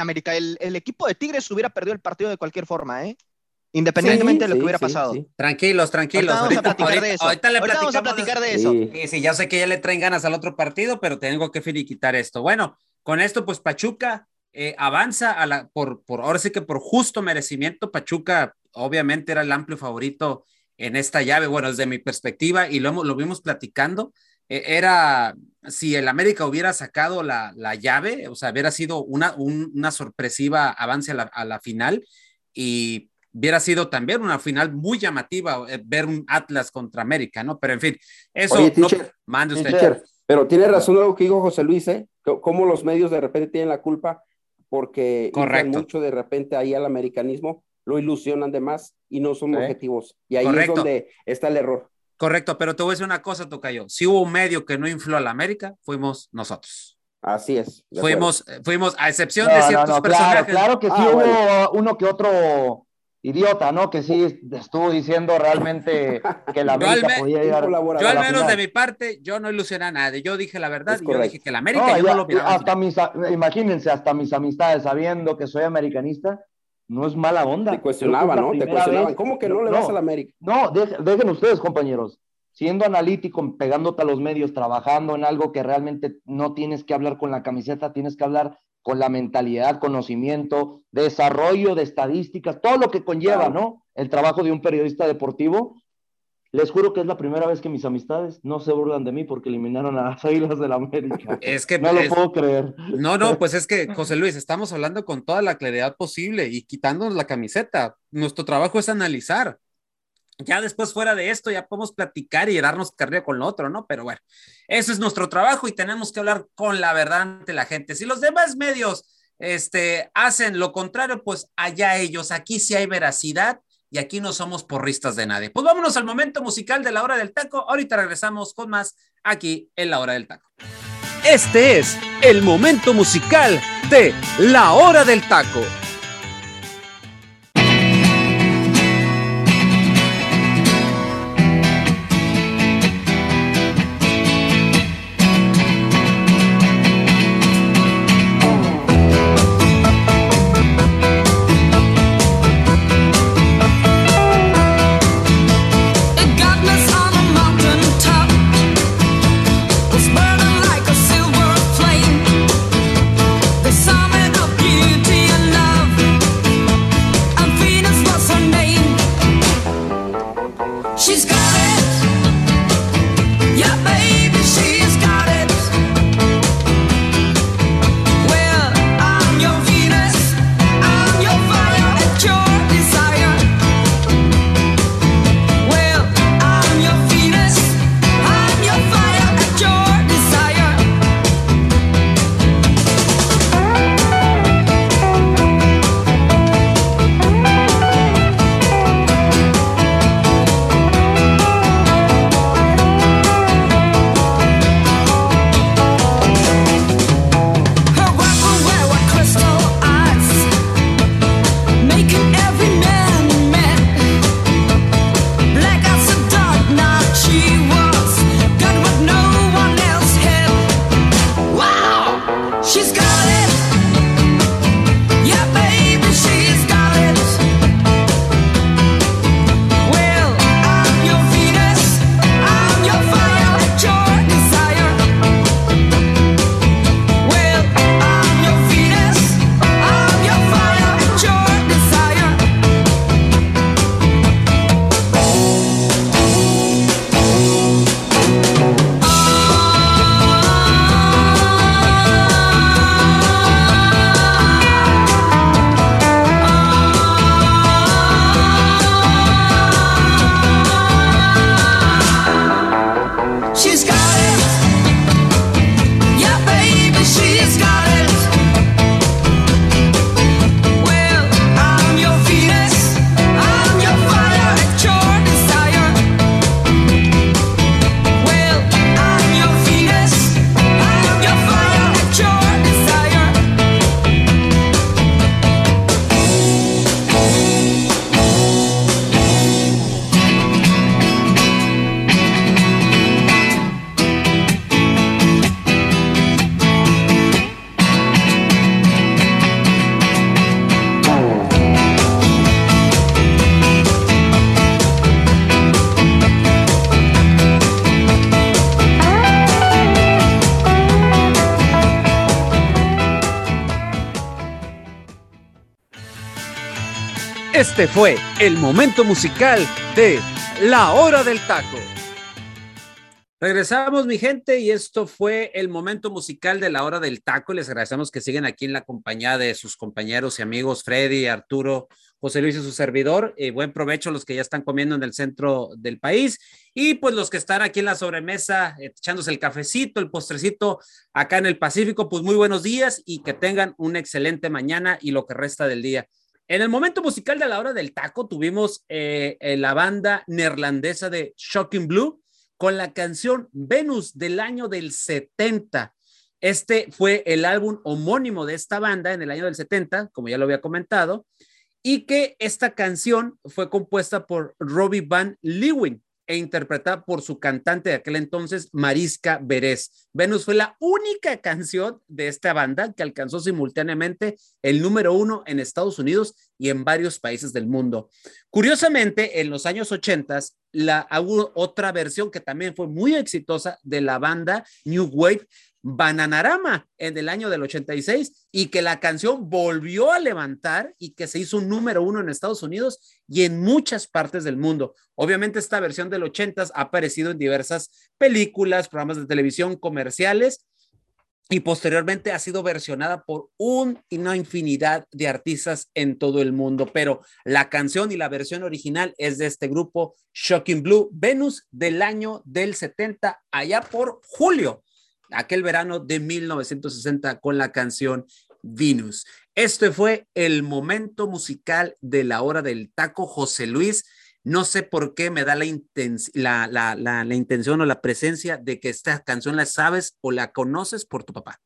América, el, equipo de Tigres hubiera perdido el partido de cualquier forma, ¿eh? Independientemente de lo que hubiera pasado. Tranquilos, tranquilos. Ahorita, vamos a platicar de eso. Sí, ya sé que ya le traen ganas al otro partido, pero tengo que finiquitar esto. Bueno, con esto, pues Pachuca eh, avanza a la, por, por, ahora sí que por justo merecimiento. Pachuca, obviamente, era el amplio favorito en esta llave. Bueno, desde mi perspectiva, y lo, lo vimos platicando, eh, era si el América hubiera sacado la, la llave, o sea, hubiera sido una, una sorpresiva avance a la, a la final. Y hubiera sido también una final muy llamativa eh, ver un Atlas contra América, ¿no? Pero en fin, eso no, mande usted. pero tiene razón lo que dijo José Luis, ¿eh? Cómo los medios de repente tienen la culpa porque mucho de repente ahí al americanismo, lo ilusionan de más y no son objetivos. Y ahí es donde está el error. Correcto, pero te voy a decir una cosa, Tocayo. Si hubo un medio que no infló a la América, fuimos nosotros. Así es. Fuimos, fuimos, a excepción de ciertos personajes. Claro, que sí ah, hubo uno que otro idiota, ¿no? Que sí estuvo diciendo realmente que la América podía ir a Yo al menos de mi parte, yo no ilusioné a nadie. Yo dije la verdad y yo dije que la América yo no lo. Hasta mis, imagínense, hasta mis amistades, sabiendo que soy americanista, no es mala onda. Te cuestionaba, ¿no? Te cuestionaban. ¿Cómo que no le vas a la América? No, dejen ustedes, compañeros. Siendo analítico, pegándote a los medios, trabajando en algo que realmente no tienes que hablar con la camiseta, tienes que hablar con la mentalidad, conocimiento, desarrollo de estadísticas, todo lo que conlleva, ¿no? El trabajo de un periodista deportivo. Les juro que es la primera vez que mis amistades no se burlan de mí porque eliminaron a las Águilas de la América. Es que no lo puedo creer. No, no, pues es que José Luis, estamos hablando con toda la claridad posible y quitándonos la camiseta. Nuestro trabajo es analizar ya después fuera de esto ya podemos platicar y darnos carrera con lo otro, ¿no? Pero bueno, eso es nuestro trabajo y tenemos que hablar con la verdad ante la gente. Si los demás medios este, hacen lo contrario, pues allá ellos. Aquí sí hay veracidad y aquí no somos porristas de nadie. Pues vámonos al momento musical de la hora del taco. Ahorita regresamos con más aquí en la hora del taco. Este es el momento musical de la hora del taco. She's got Este fue el momento musical de La Hora del Taco. Regresamos, mi gente, y esto fue el momento musical de la hora del taco. Les agradecemos que siguen aquí en la compañía de sus compañeros y amigos Freddy, Arturo, José Luis y su servidor. Eh, buen provecho los que ya están comiendo en el centro del país y pues los que están aquí en la sobremesa eh, echándose el cafecito, el postrecito acá en el Pacífico, pues muy buenos días y que tengan una excelente mañana y lo que resta del día. En el momento musical de la hora del taco tuvimos eh, la banda neerlandesa de Shocking Blue con la canción Venus del año del 70. Este fue el álbum homónimo de esta banda en el año del 70, como ya lo había comentado, y que esta canción fue compuesta por Robbie Van Leeuwen e interpretada por su cantante de aquel entonces, Mariska Beres. Venus fue la única canción de esta banda que alcanzó simultáneamente el número uno en Estados Unidos y en varios países del mundo. Curiosamente, en los años 80, la, hubo otra versión que también fue muy exitosa de la banda New Wave, Bananarama en el año del 86 y que la canción volvió a levantar y que se hizo un número uno en Estados Unidos y en muchas partes del mundo. Obviamente esta versión del 80 ha aparecido en diversas películas, programas de televisión, comerciales y posteriormente ha sido versionada por una infinidad de artistas en todo el mundo, pero la canción y la versión original es de este grupo Shocking Blue, Venus del año del 70, allá por julio aquel verano de 1960 con la canción Venus. Este fue el momento musical de la hora del taco José Luis. No sé por qué me da la, la, la, la, intención o la presencia de que esta canción la sabes o la conoces por tu papá.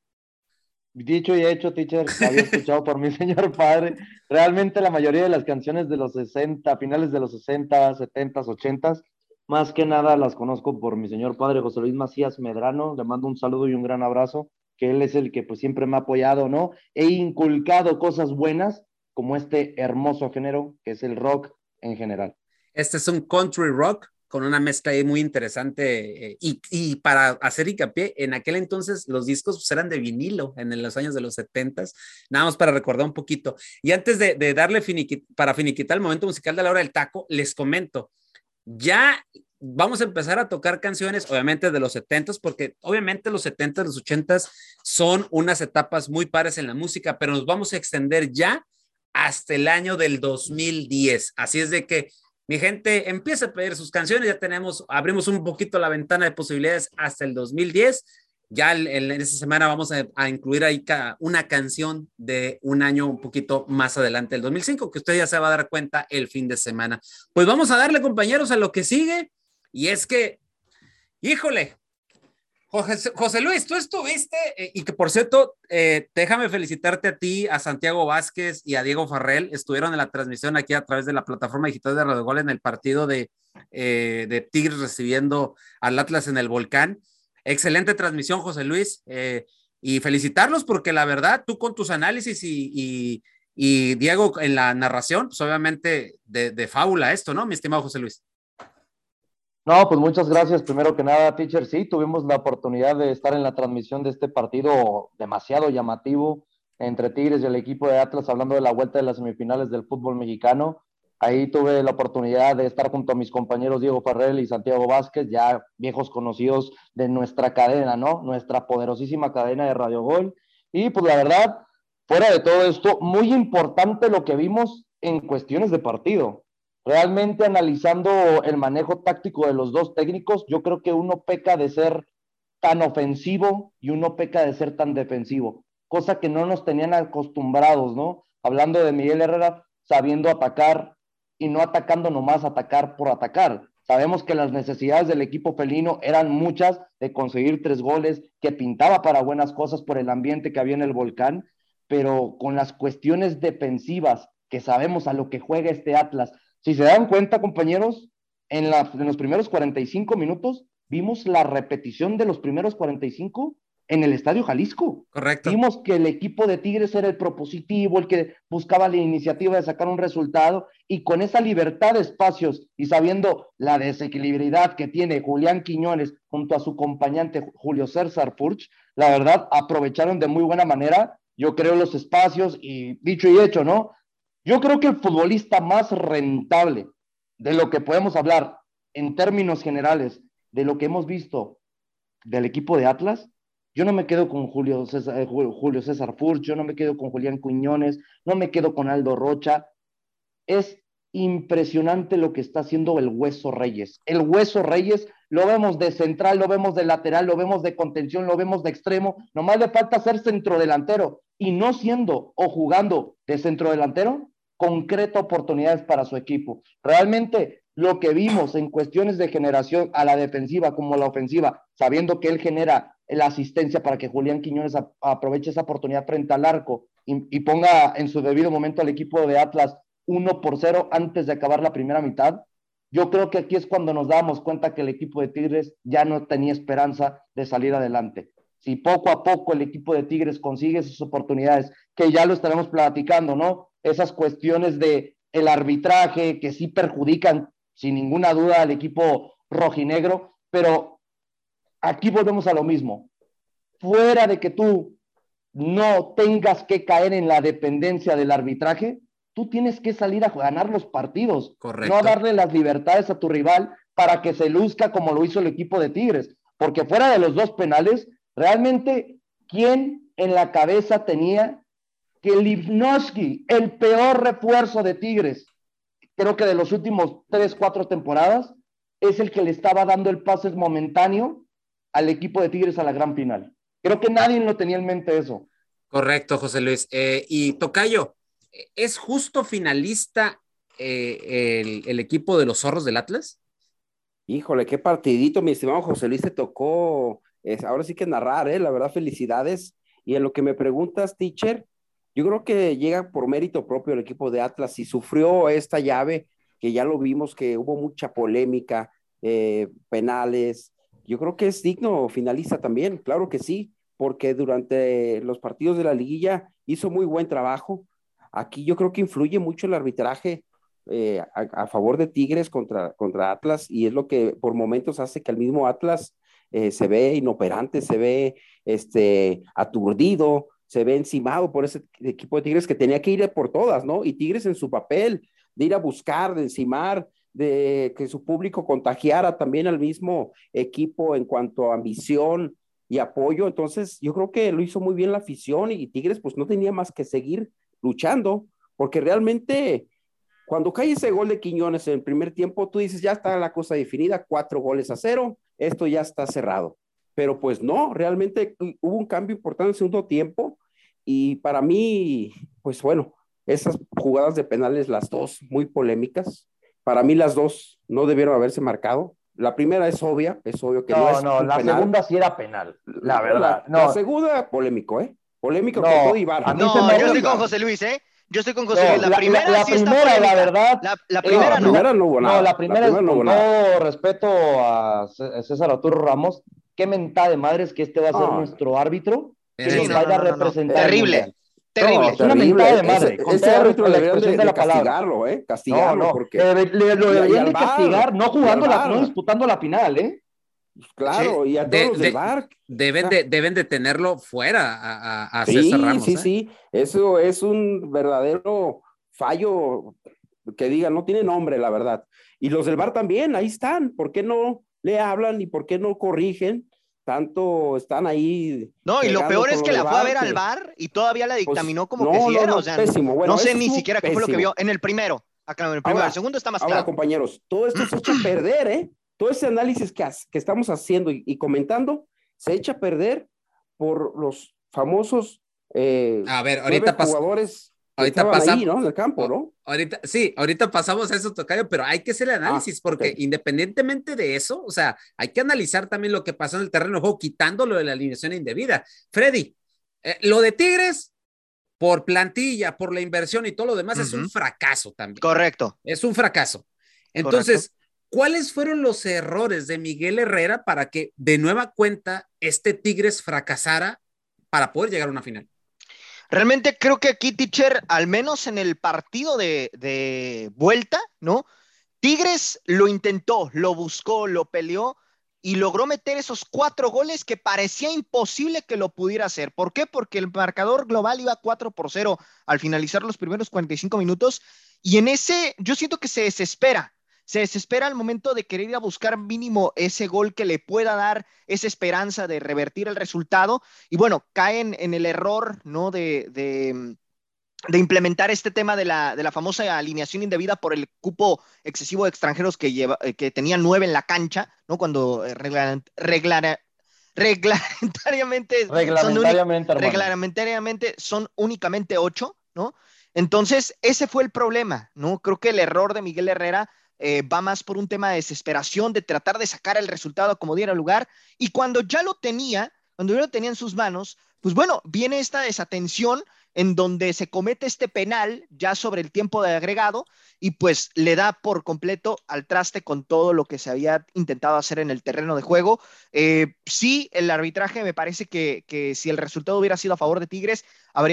Dicho y hecho, teacher, había escuchado por mi señor padre. Realmente la mayoría de las canciones de los 60, finales de los 60, 70, 80, más que nada las conozco por mi señor padre José Luis Macías Medrano, le mando un saludo y un gran abrazo, que él es el que pues siempre me ha apoyado, ¿no? He inculcado cosas buenas como este hermoso género que es el rock en general. Este es un country rock con una mezcla ahí muy interesante eh, y, y, para hacer hincapié, en aquel entonces los discos pues, eran de vinilo en los años de los setentas, nada más para recordar un poquito. Y antes de, de darle para finiquitar el momento musical de la hora del taco, les comento, ya vamos a empezar a tocar canciones, obviamente de los 70 porque obviamente los 70 los 80 son unas etapas muy pares en la música, pero nos vamos a extender ya hasta el año del 2010. Así es de que mi gente empieza a pedir sus canciones, ya tenemos, abrimos un poquito la ventana de posibilidades hasta el 2010 ya en, esta semana vamos a, incluir ahí una canción de un año un poquito más adelante, el 2005, que usted ya se va a dar cuenta el fin de semana. Pues vamos a darle, compañeros, a lo que sigue. Y es que, híjole, José, Luis, tú estuviste, eh, y que por cierto, eh, déjame felicitarte a ti, a Santiago Vázquez y a Diego Farrell. Estuvieron en la transmisión aquí a través de la plataforma digital de Radio Gol en el partido de, eh, de Tigres recibiendo al Atlas en el Volcán. Excelente transmisión, José Luis. Y felicitarlos porque la verdad, tú con tus análisis y, Diego en la narración, pues obviamente de, de, fábula esto, ¿no, mi estimado José Luis? No, pues muchas gracias. Primero que nada, teacher, sí, tuvimos la oportunidad de estar en la transmisión de este partido demasiado llamativo entre Tigres y el equipo de Atlas, hablando de la vuelta de las semifinales del fútbol mexicano. Ahí tuve la oportunidad de estar junto a mis compañeros Diego Farrell y Santiago Vázquez, ya viejos conocidos de nuestra cadena, ¿no? Nuestra poderosísima cadena de Radio Gol. Y pues la verdad, fuera de todo esto, muy importante lo que vimos en cuestiones de partido. Realmente analizando el manejo táctico de los dos técnicos, yo creo que uno peca de ser tan ofensivo y uno peca de ser tan defensivo, cosa que no nos tenían acostumbrados, ¿no? Hablando de Miguel Herrera, sabiendo atacar, y no atacando nomás atacar por atacar. Sabemos que las necesidades del equipo felino eran muchas de conseguir tres goles, que pintaba para buenas cosas por el ambiente que había en el volcán, pero con las cuestiones defensivas que sabemos a lo que juega este Atlas. Si se dan cuenta, compañeros, en, en los primeros 45 minutos vimos la repetición de los primeros 45 en el Estadio Jalisco. Correcto. Vimos que el equipo de Tigres era el propositivo, el que buscaba la iniciativa de sacar un resultado y con esa libertad de espacios y sabiendo la desequilibridad que tiene Julián Quiñones junto a su acompañante Julio César Purch, la verdad aprovecharon de muy buena manera, yo creo, los espacios y dicho y hecho, ¿no? Yo creo que el futbolista más rentable de lo que podemos hablar en términos generales, de lo que hemos visto del equipo de Atlas, yo no me quedo con Julio César, eh, Julio Furch, yo no me quedo con Julián Cuñones, no me quedo con Aldo Rocha. Es impresionante lo que está haciendo el Hueso Reyes. El Hueso Reyes lo vemos de central, lo vemos de lateral, lo vemos de contención, lo vemos de extremo. Nomás le falta ser centrodelantero y no siendo o jugando de centrodelantero, concreta oportunidades para su equipo. Realmente lo que vimos en cuestiones de generación a la defensiva como a la ofensiva, sabiendo que él genera la asistencia para que Julián Quiñones aproveche esa oportunidad frente al arco y, ponga en su debido momento al equipo de Atlas 1 por 0 antes de acabar la primera mitad. Yo creo que aquí es cuando nos damos cuenta que el equipo de Tigres ya no tenía esperanza de salir adelante. Si poco a poco el equipo de Tigres consigue esas oportunidades, que ya lo estaremos platicando, ¿no? Esas cuestiones de el arbitraje que sí perjudican sin ninguna duda al equipo rojinegro, pero aquí volvemos a lo mismo. Fuera de que tú no tengas que caer en la dependencia del arbitraje, tú tienes que salir a ganar los partidos, no darle las libertades a tu rival para que se luzca como lo hizo el equipo de Tigres, porque fuera de los dos penales, realmente, ¿quién en la cabeza tenía que Livnowski, el peor refuerzo de Tigres, creo que de los últimos tres, cuatro temporadas, es el que le estaba dando el pase momentáneo al equipo de Tigres a la gran final. Creo que nadie lo tenía en mente eso. Correcto, José Luis. Eh, y Tocayo, ¿es justo finalista eh, el, equipo de los zorros del Atlas? Híjole, qué partidito, mi estimado José Luis, te tocó, ahora sí que narrar, ¿eh? la verdad, felicidades. Y en lo que me preguntas, teacher, yo creo que llega por mérito propio el equipo de Atlas y sufrió esta llave, que ya lo vimos, que hubo mucha polémica, eh, penales. Yo creo que es digno finalista también, claro que sí, porque durante los partidos de la liguilla hizo muy buen trabajo. Aquí yo creo que influye mucho el arbitraje eh, a, favor de Tigres contra, contra Atlas y es lo que por momentos hace que el mismo Atlas eh, se ve inoperante, se ve este, aturdido, se ve encimado por ese equipo de Tigres que tenía que ir por todas, ¿no? Y Tigres en su papel de ir a buscar, de encimar, de que su público contagiara también al mismo equipo en cuanto a ambición y apoyo. Entonces, yo creo que lo hizo muy bien la afición y Tigres pues no tenía más que seguir luchando, porque realmente cuando cae ese gol de Quiñones en el primer tiempo, tú dices, ya está la cosa definida, cuatro goles a cero, esto ya está cerrado. Pero pues no, realmente hubo un cambio importante en el segundo tiempo y para mí, pues bueno, esas jugadas de penales, las dos muy polémicas, para mí las dos no debieron haberse marcado. La primera es obvia, es obvio que no, no es No, la segunda sí era penal, la verdad. La, segunda, polémico, ¿eh? Polémico con todo Ibarra. No, yo estoy con José Luis, ¿eh? Yo estoy con José Luis. La, primera, la, sí primera la verdad. La, primera, no. primera no hubo nada. No, la primera, es, con todo respeto a César Arturo Ramos, qué mentada de madre es que este va a ser nuestro árbitro que vaya a representar. Terrible. Terrible. es una mentada de madre. Ese, árbitro la expresión de, la castigarlo, ¿eh? Castigarlo. Porque... Le, lo deberían de castigar, no jugando la, no disputando la final, ¿eh? Pues claro, y a todos los del bar. Deben, de, deben de tenerlo fuera a, a, sí, César Ramos. Sí, ¿eh? sí, eso es un verdadero fallo que diga, no tiene nombre, la verdad. Y los del bar también, ahí están. ¿Por qué no le hablan y por qué no corrigen? Tanto están ahí. No, y lo peor es que la fue a ver al bar y todavía la pues, dictaminó como que sí era. o sea, no sé ni siquiera qué fue lo que vio en el primero. Acá en el primero, el segundo está más ahora, claro. compañeros, todo esto se echa a perder, ¿eh? Todo ese análisis que, que estamos haciendo y, comentando se echa a perder por los famosos eh, a ver, ahorita jugadores Ahorita pasamos. ¿no? En el campo, ¿no? Ahorita, sí, ahorita pasamos a eso, Tocayo, pero hay que hacer el ah, análisis, porque independientemente de eso, o sea, hay que analizar también lo que pasó en el terreno de juego, quitándolo de la alineación indebida. Freddy, eh, lo de Tigres, por plantilla, por la inversión y todo lo demás, es un fracaso también. Correcto. Es un fracaso. Entonces, ¿cuáles fueron los errores de Miguel Herrera para que de nueva cuenta este Tigres fracasara para poder llegar a una final? Realmente creo que aquí, teacher, al menos en el partido de, vuelta, ¿no? Tigres lo intentó, lo buscó, lo peleó y logró meter esos cuatro goles que parecía imposible que lo pudiera hacer. ¿Por qué? Porque el marcador global iba 4 por 0 al finalizar los primeros 45 minutos y en ese yo siento que se desespera se desespera al momento de querer ir a buscar mínimo ese gol que le pueda dar esa esperanza de revertir el resultado. Y bueno, caen en el error, ¿no? De, de, implementar este tema de la, de la, famosa alineación indebida por el cupo excesivo de extranjeros que, lleva, eh, que tenían nueve en la cancha, ¿no? Cuando eh, reglamentariamente, reglamentariamente, son reglamentariamente son únicamente ocho, ¿no? Entonces, ese fue el problema, ¿no? Creo que el error de Miguel Herrera eh, va más por un tema de desesperación, de tratar de sacar el resultado como diera lugar. Y cuando ya lo tenía, cuando ya lo tenía en sus manos, pues bueno, viene esta desatención en donde se comete este penal ya sobre el tiempo de agregado y pues le da por completo al traste con todo lo que se había intentado hacer en el terreno de juego. Eh, sí, el arbitraje me parece que, que, si el resultado hubiera sido a favor de Tigres,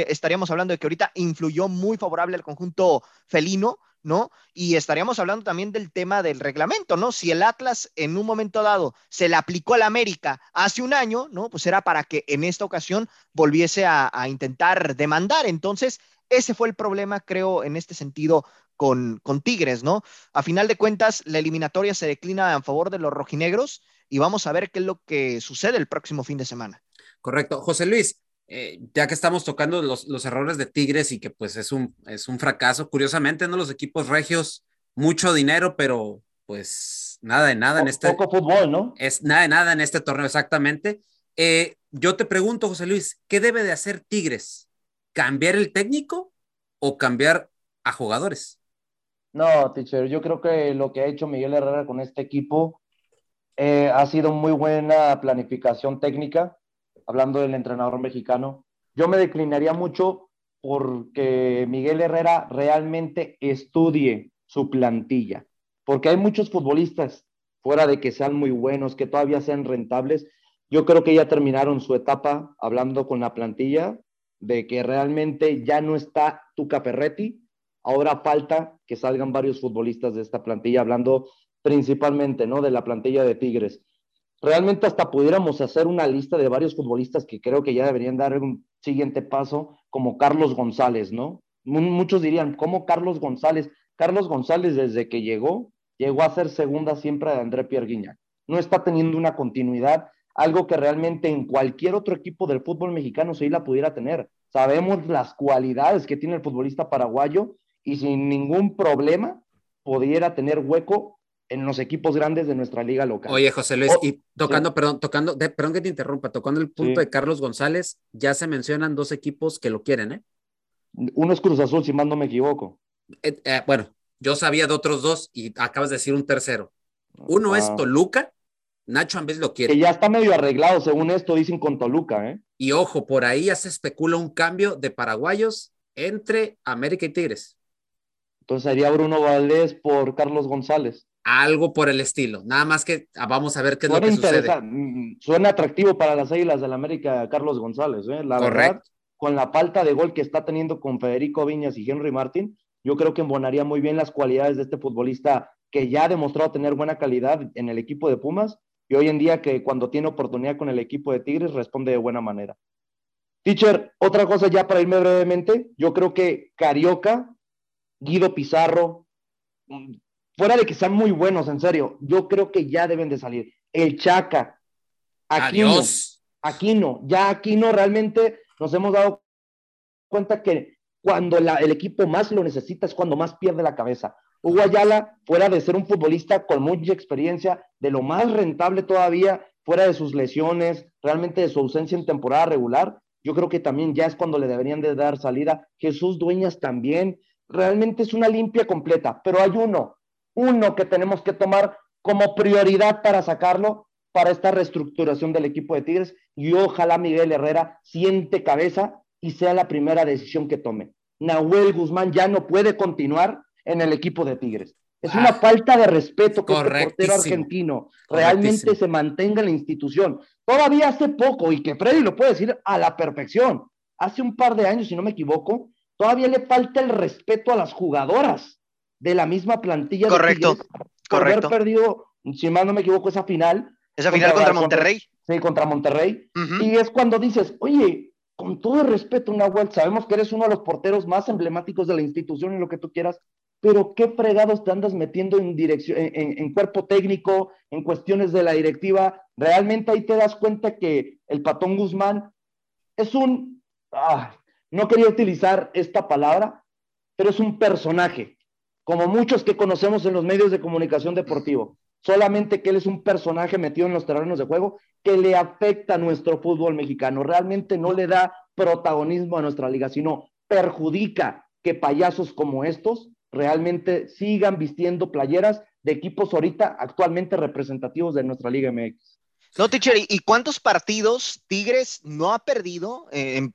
estaríamos hablando de que ahorita influyó muy favorable al conjunto felino, ¿no? Y estaríamos hablando también del tema del reglamento, ¿no? Si el Atlas en un momento dado se le aplicó al América hace un año, ¿no? Pues era para que en esta ocasión volviese a, intentar demandar. Entonces, ese fue el problema, creo, en este sentido con, con Tigres, ¿no? A final de cuentas, la eliminatoria se declina a favor de los rojinegros y vamos a ver qué es lo que sucede el próximo fin de semana. Correcto. José Luis, eh, ya que estamos tocando los, los, errores de Tigres y que pues es un, es un fracaso, curiosamente, ¿no? Los equipos regios, mucho dinero, pero pues nada de nada en este... Poco fútbol, ¿no? Es nada de nada en este torneo, exactamente. Eh, yo te pregunto, José Luis, ¿qué debe de hacer Tigres? ¿Cambiar el técnico o cambiar a jugadores? No, teacher, yo creo que lo que ha hecho Miguel Herrera con este equipo eh, ha sido muy buena planificación técnica hablando del entrenador mexicano, yo me declinaría mucho porque Miguel Herrera realmente estudie su plantilla, porque hay muchos futbolistas, fuera de que sean muy buenos, que todavía sean rentables, yo creo que ya terminaron su etapa hablando con la plantilla, de que realmente ya no está tu Ferretti, ahora falta que salgan varios futbolistas de esta plantilla, hablando principalmente, ¿no? De la plantilla de Tigres realmente hasta pudiéramos hacer una lista de varios futbolistas que creo que ya deberían dar un siguiente paso, como Carlos González, ¿no? Muchos dirían, ¿cómo Carlos González? Carlos González desde que llegó, llegó a ser segunda siempre de André Pierre. No está teniendo una continuidad, algo que realmente en cualquier otro equipo del fútbol mexicano sí la pudiera tener. Sabemos las cualidades que tiene el futbolista paraguayo y sin ningún problema pudiera tener hueco en los equipos grandes de nuestra liga local. Oye, José Luis, y tocando, perdón, tocando, perdón que te interrumpa, tocando el punto de Carlos González, ya se mencionan dos equipos que lo quieren, ¿eh? Uno es Cruz Azul, si mal no me equivoco. Eh, eh, bueno, yo sabía de otros dos y acabas de decir un tercero. Uno es ah. Toluca, Nacho Ambés lo quiere. Que ya está medio arreglado, según esto dicen con Toluca, ¿eh? Y ojo, por ahí ya se especula un cambio de paraguayos entre América y Tigres. Entonces sería Bruno Valdés por Carlos González algo por el estilo. Nada más que ah, vamos a ver qué es lo que sucede. Mm, suena atractivo para las Águilas del América Carlos González, ¿eh? La verdad, con la falta de gol que está teniendo con Federico Viñas y Henry Martín, yo creo que embonaría muy bien las cualidades de este futbolista que ya ha demostrado tener buena calidad en el equipo de Pumas y hoy en día que cuando tiene oportunidad con el equipo de Tigres responde de buena manera. Teacher, otra cosa ya para irme brevemente, yo creo que Carioca, Guido Pizarro, fuera de que sean muy buenos, en serio, yo creo que ya deben de salir. El Chaca, Aquino, Adiós. Aquino, ya Aquino realmente nos hemos dado cuenta que cuando el equipo más lo necesita es cuando más pierde la cabeza. Hugo Ayala, fuera de ser un futbolista con mucha experiencia, de lo más rentable todavía, fuera de sus lesiones, realmente de su ausencia en temporada regular, yo creo que también ya es cuando le deberían de dar salida. Jesús Dueñas también, realmente es una limpia completa, pero hay uno, uno que tenemos que tomar como prioridad para sacarlo para esta reestructuración del equipo de Tigres y ojalá Miguel Herrera siente cabeza y sea la primera decisión que tome. Nahuel Guzmán ya no puede continuar en el equipo de Tigres. Es una ah, falta de respeto que el este portero argentino realmente se mantenga en la institución. Todavía hace poco, y que Freddy lo puede decir a la perfección, hace un par de años, si no me equivoco, todavía le falta el respeto a las jugadoras de la misma plantilla. Correcto, de correcto. haber perdido, si mal no me equivoco, esa final, Esa final contra, Monterrey. sí, contra Monterrey. Y es cuando dices, oye, con todo el respeto, Nahuel, sabemos que eres uno de los porteros más emblemáticos de la institución y lo que tú quieras, pero qué fregados te andas metiendo en dirección, en, cuerpo técnico, en cuestiones de la directiva. Realmente ahí te das cuenta que el Patón Guzmán es un, ah, no quería utilizar esta palabra, pero es un personaje, como muchos que conocemos en los medios de comunicación deportivo. Solamente que él es un personaje metido en los terrenos de juego que le afecta a nuestro fútbol mexicano. Realmente no le da protagonismo a nuestra liga, sino perjudica que payasos como estos realmente sigan vistiendo playeras de equipos ahorita actualmente representativos de nuestra Liga MX. No, teacher, ¿y cuántos partidos Tigres no ha perdido en,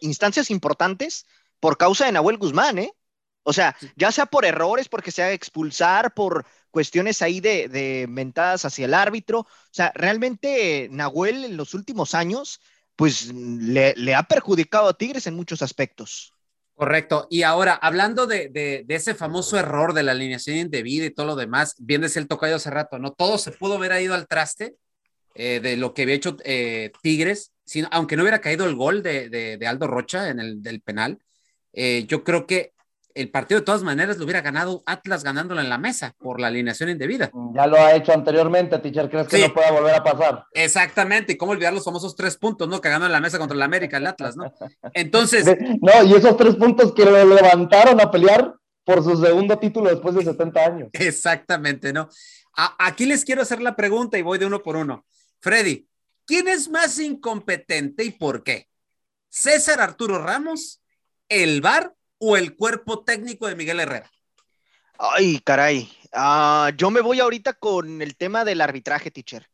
instancias importantes por causa de Nahuel Guzmán, eh? O sea, ya sea por errores, porque se haga expulsar, por cuestiones ahí de, de mentadas hacia el árbitro. O sea, realmente Nahuel en los últimos años, pues le, le ha perjudicado a Tigres en muchos aspectos. Correcto. Y ahora, hablando de, ese famoso error de la alineación indebida y todo lo demás, bien decía el tocayo hace rato, ¿no? Todo se pudo haber ido al traste eh, de lo que había hecho eh, Tigres, aunque no hubiera caído el gol de, Aldo Rocha en el del penal. Eh, yo creo que el partido de todas maneras lo hubiera ganado Atlas ganándolo en la mesa por la alineación indebida. Ya lo ha hecho anteriormente, teacher. ¿Crees que no pueda volver a pasar? Exactamente. Y cómo olvidar los famosos tres puntos, ¿no? Cagando en la mesa contra el América, el Atlas, ¿no? Entonces. no, y esos tres puntos que lo levantaron a pelear por su segundo título después de 70 años. Exactamente, ¿no? aquí les quiero hacer la pregunta y voy de uno por uno. Freddy, ¿quién es más incompetente y por qué? ¿César Arturo Ramos, el VAR o el cuerpo técnico de Miguel Herrera? Ay, caray. Ah, yo me voy ahorita con el tema del arbitraje, teacher,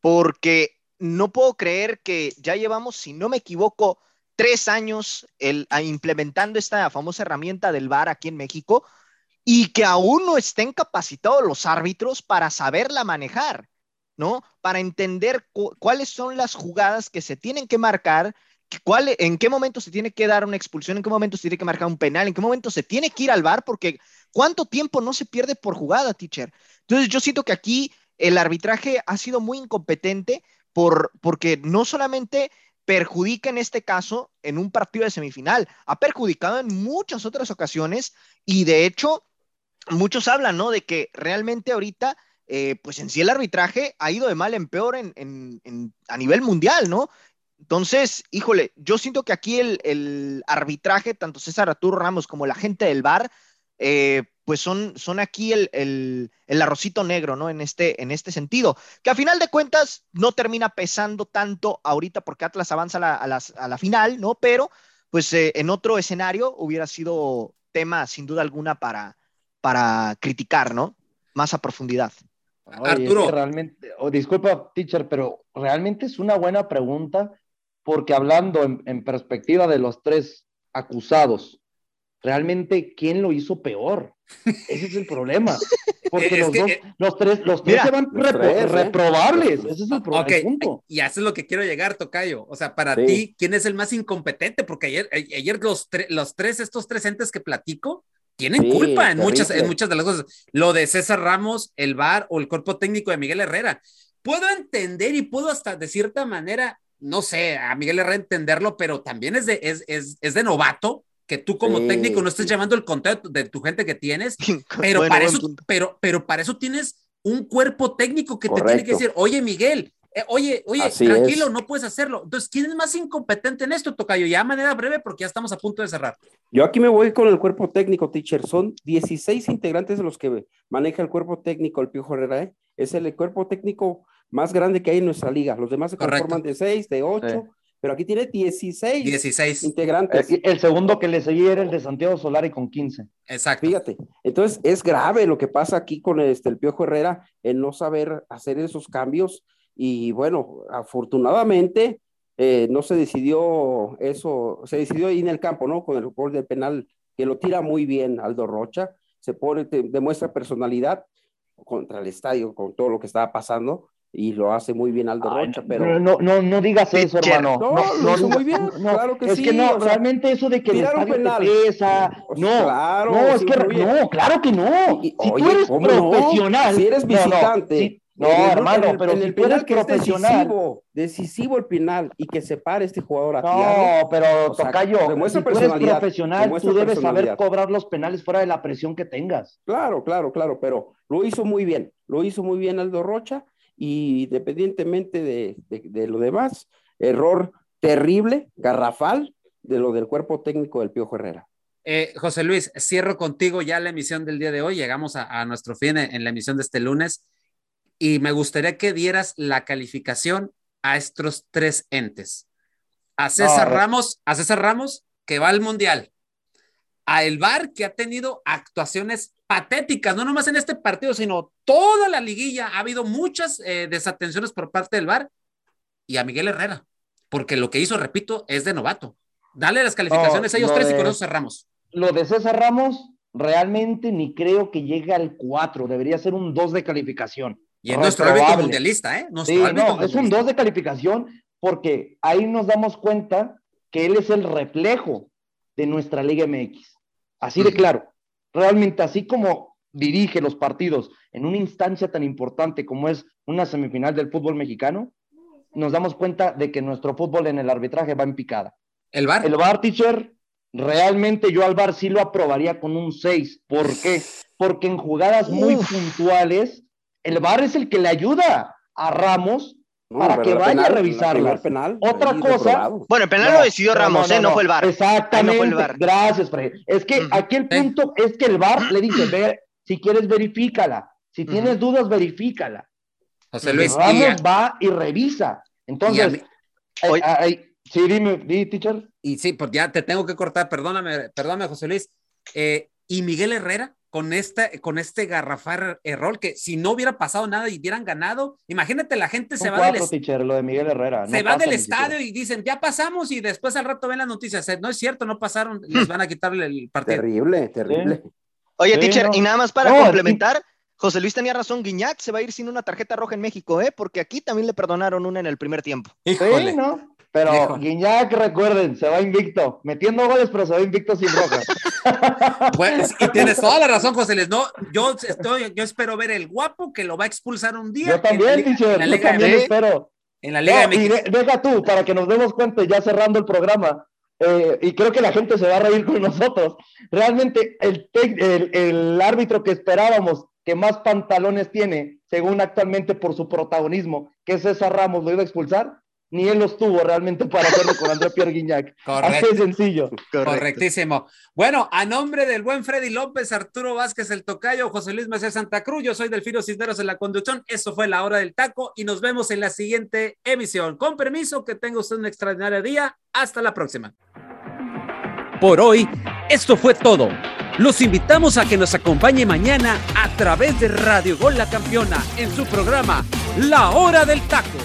porque no puedo creer que ya llevamos, si no me equivoco, tres años el, implementando esta famosa herramienta del VAR aquí en México y que aún no estén capacitados los árbitros para saberla manejar, ¿no? Para entender cuáles son las jugadas que se tienen que marcar ¿Cuál, ¿En qué momento se tiene que dar una expulsión? ¿En qué momento se tiene que marcar un penal? ¿En qué momento se tiene que ir al bar? Porque ¿cuánto tiempo no se pierde por jugada, teacher? Entonces yo siento que aquí el arbitraje ha sido muy incompetente por, porque no solamente perjudica en este caso en un partido de semifinal, ha perjudicado en muchas otras ocasiones y de hecho muchos hablan, ¿no? De que realmente ahorita eh, pues en sí el arbitraje ha ido de mal en peor a nivel mundial, ¿no? Entonces, híjole, yo siento que aquí el, arbitraje, tanto César Arturo Ramos como la gente del VAR, eh, pues son, son aquí el, arrocito negro, ¿no? En este, en este sentido, que a final de cuentas no termina pesando tanto ahorita porque Atlas avanza a la, final, ¿no? Pero, pues eh, en otro escenario hubiera sido tema, sin duda alguna, para, para criticar, ¿no? Más a profundidad. Arturo. realmente, oh, disculpa, teacher, pero realmente es una buena pregunta porque hablando en, perspectiva de los tres acusados, realmente, ¿quién lo hizo peor? Ese es el problema. Porque los, dos, los tres, los tres se van ¿eh? reprobables. Ese es el problema. Y eso es lo que quiero llegar, Tocayo. O sea, para ti, ¿quién es el más incompetente? Porque ayer, ayer los, los tres, estos tres entes que platico, tienen culpa en muchas, en muchas de las cosas. Lo de César Ramos, el VAR o el cuerpo técnico de Miguel Herrera. Puedo entender y puedo hasta de cierta manera no sé, a Miguel Herrera entenderlo, pero también es de, es, es, es de novato que tú como técnico no estés llevando el contacto de tu gente que tienes, pero, para eso, pero, pero para eso tienes un cuerpo técnico que te tiene que decir, oye Miguel, eh, oye, oye, tranquilo, no puedes hacerlo. Entonces, ¿quién es más incompetente en esto, Tocayo? Ya de manera breve, porque ya estamos a punto de cerrar. Yo aquí me voy con el cuerpo técnico, teacher. Son 16 integrantes de los que maneja el cuerpo técnico, el Piojo Herrera. ¿eh? Es el cuerpo técnico más grande que hay en nuestra liga. Los demás se conforman de 6, de 8, pero aquí tiene 16, 16. integrantes. El, el, segundo que le seguía era el de Santiago Solari con 15. Exacto. Fíjate, entonces es grave lo que pasa aquí con este, el Piojo Herrera, en no saber hacer esos cambios. Y bueno, afortunadamente eh, no se decidió eso, se decidió ahí en el campo, ¿no? Con el gol de penal que lo tira muy bien Aldo Rocha, se pone, demuestra personalidad contra el estadio, con todo lo que estaba pasando, y lo hace muy bien Aldo Rocha, pero... No, no, no digas eso, hermano. No, no, lo hizo muy bien, claro que es sí. Es que no, realmente eso de que el estadio penal. pesa, pues no, claro, no, es que, no, claro que no. si tú eres profesional... Si eres visitante No, hermano, pero en si el penal eres que es profesional. decisivo, decisivo el penal y que se pare este jugador a No, pero O sea, Tocayo, si tú eres profesional, tú debes saber cobrar los penales fuera de la presión que tengas. Claro, claro, claro, pero lo hizo muy bien, lo hizo muy bien Aldo Rocha y independientemente de, de- de lo demás, error terrible, garrafal, de lo del cuerpo técnico del Piojo Herrera. Eh, José Luis, cierro contigo ya la emisión del día de hoy. Llegamos a, a nuestro fin en, en la emisión de este lunes y me gustaría que dieras la calificación a estos tres entes. A César No, Ramos, a César Ramos, que va al Mundial. A El Bar, que ha tenido actuaciones patéticas, no nomás en este partido, sino toda la liguilla. Ha habido muchas eh, desatenciones por parte del Bar. Y a Miguel Herrera, porque lo que hizo, repito, es de novato. Dale las calificaciones a ellos lo tres y con eso cerramos. Lo de César Ramos, realmente ni creo que llegue al 4, debería ser un 2 de calificación. Y es nuestro árbitro mundialista, ¿eh? Nuestro Sí, árbitro no, es un. 2 de calificación porque ahí nos damos cuenta que él es el reflejo de nuestra Liga MX. Así de claro. Realmente, así como dirige los partidos en una instancia tan importante como es una semifinal del fútbol mexicano, nos damos cuenta de que nuestro fútbol en el arbitraje va en picada. El bar. El VAR, teacher, realmente yo al VAR sí lo aprobaría con un 6. ¿Por qué? Porque en jugadas muy Uf. puntuales, el VAR es el que le ayuda a Ramos No, para que vaya penal- a revisarlas. primer penal, Otra cosa- reprobado. Bueno, el penal No, lo decidió Ramos, no, ¿eh? No, no. fue el VAR. Exactamente. Fue el VAR. Gracias, Fred. Es que Ujú. aquí el Sí. punto es que el VAR le dice, ve, si quieres verifícala. Si Ujú. tienes dudas, verifícala. José Luis. y Ramos a- va y revisa. Entonces, mí- ay, Oye. ay, sí, dime, di, teacher. y sí, pues ya te tengo que cortar, perdóname, perdóname, José Luis. Eh, y Miguel Herrera con este, con este garrafar error que si no hubiera pasado nada y hubieran ganado, imagínate, la gente se va del, cuatro, est- teacher, lo de Miguel Herrera. se no va del estadio y dicen, ya pasamos y después al rato ven las noticias. No es cierto, no pasaron, les van a quitarle el partido. Terrible, terrible. Oye, Sí, teacher, no. y nada más para No, complementar, José Luis tenía razón, Guiñac se va a ir sin una tarjeta roja en México, ¿eh? Porque aquí también le perdonaron una en el primer tiempo. Híjole. Sí, ¿no? Pero. Guiñac, recuerden, se va invicto, metiendo goles, pero se va invicto sin roja. Pues, y tienes toda la razón, José Luis. No, yo estoy, yo espero ver el guapo que lo va a expulsar un día. Yo también, teacher, en la yo también espero. En la Liga No, y MX. de- deja tú, para que nos demos cuenta, ya cerrando el programa, eh, y creo que la gente se va a reír con nosotros. Realmente, el, el, el árbitro que esperábamos que más pantalones tiene, según actualmente por su protagonismo, que es César Ramos, lo iba a expulsar, ni él los tuvo realmente para hacerlo con André Pierre Guignac. Así Correcto. de sencillo. Correctísimo. Bueno, a nombre del buen Freddy López, Arturo Vázquez, el Tocayo, José Luis Macías Santa Cruz, yo soy Delfino Cisneros en la conducción. Esto fue la hora del taco y nos vemos en la siguiente emisión. Con permiso, que tenga usted un extraordinario día. Hasta la próxima. Por hoy, esto fue todo. Los invitamos a que nos acompañe mañana a través de Radio Gol La Campeona en su programa La Hora del Taco.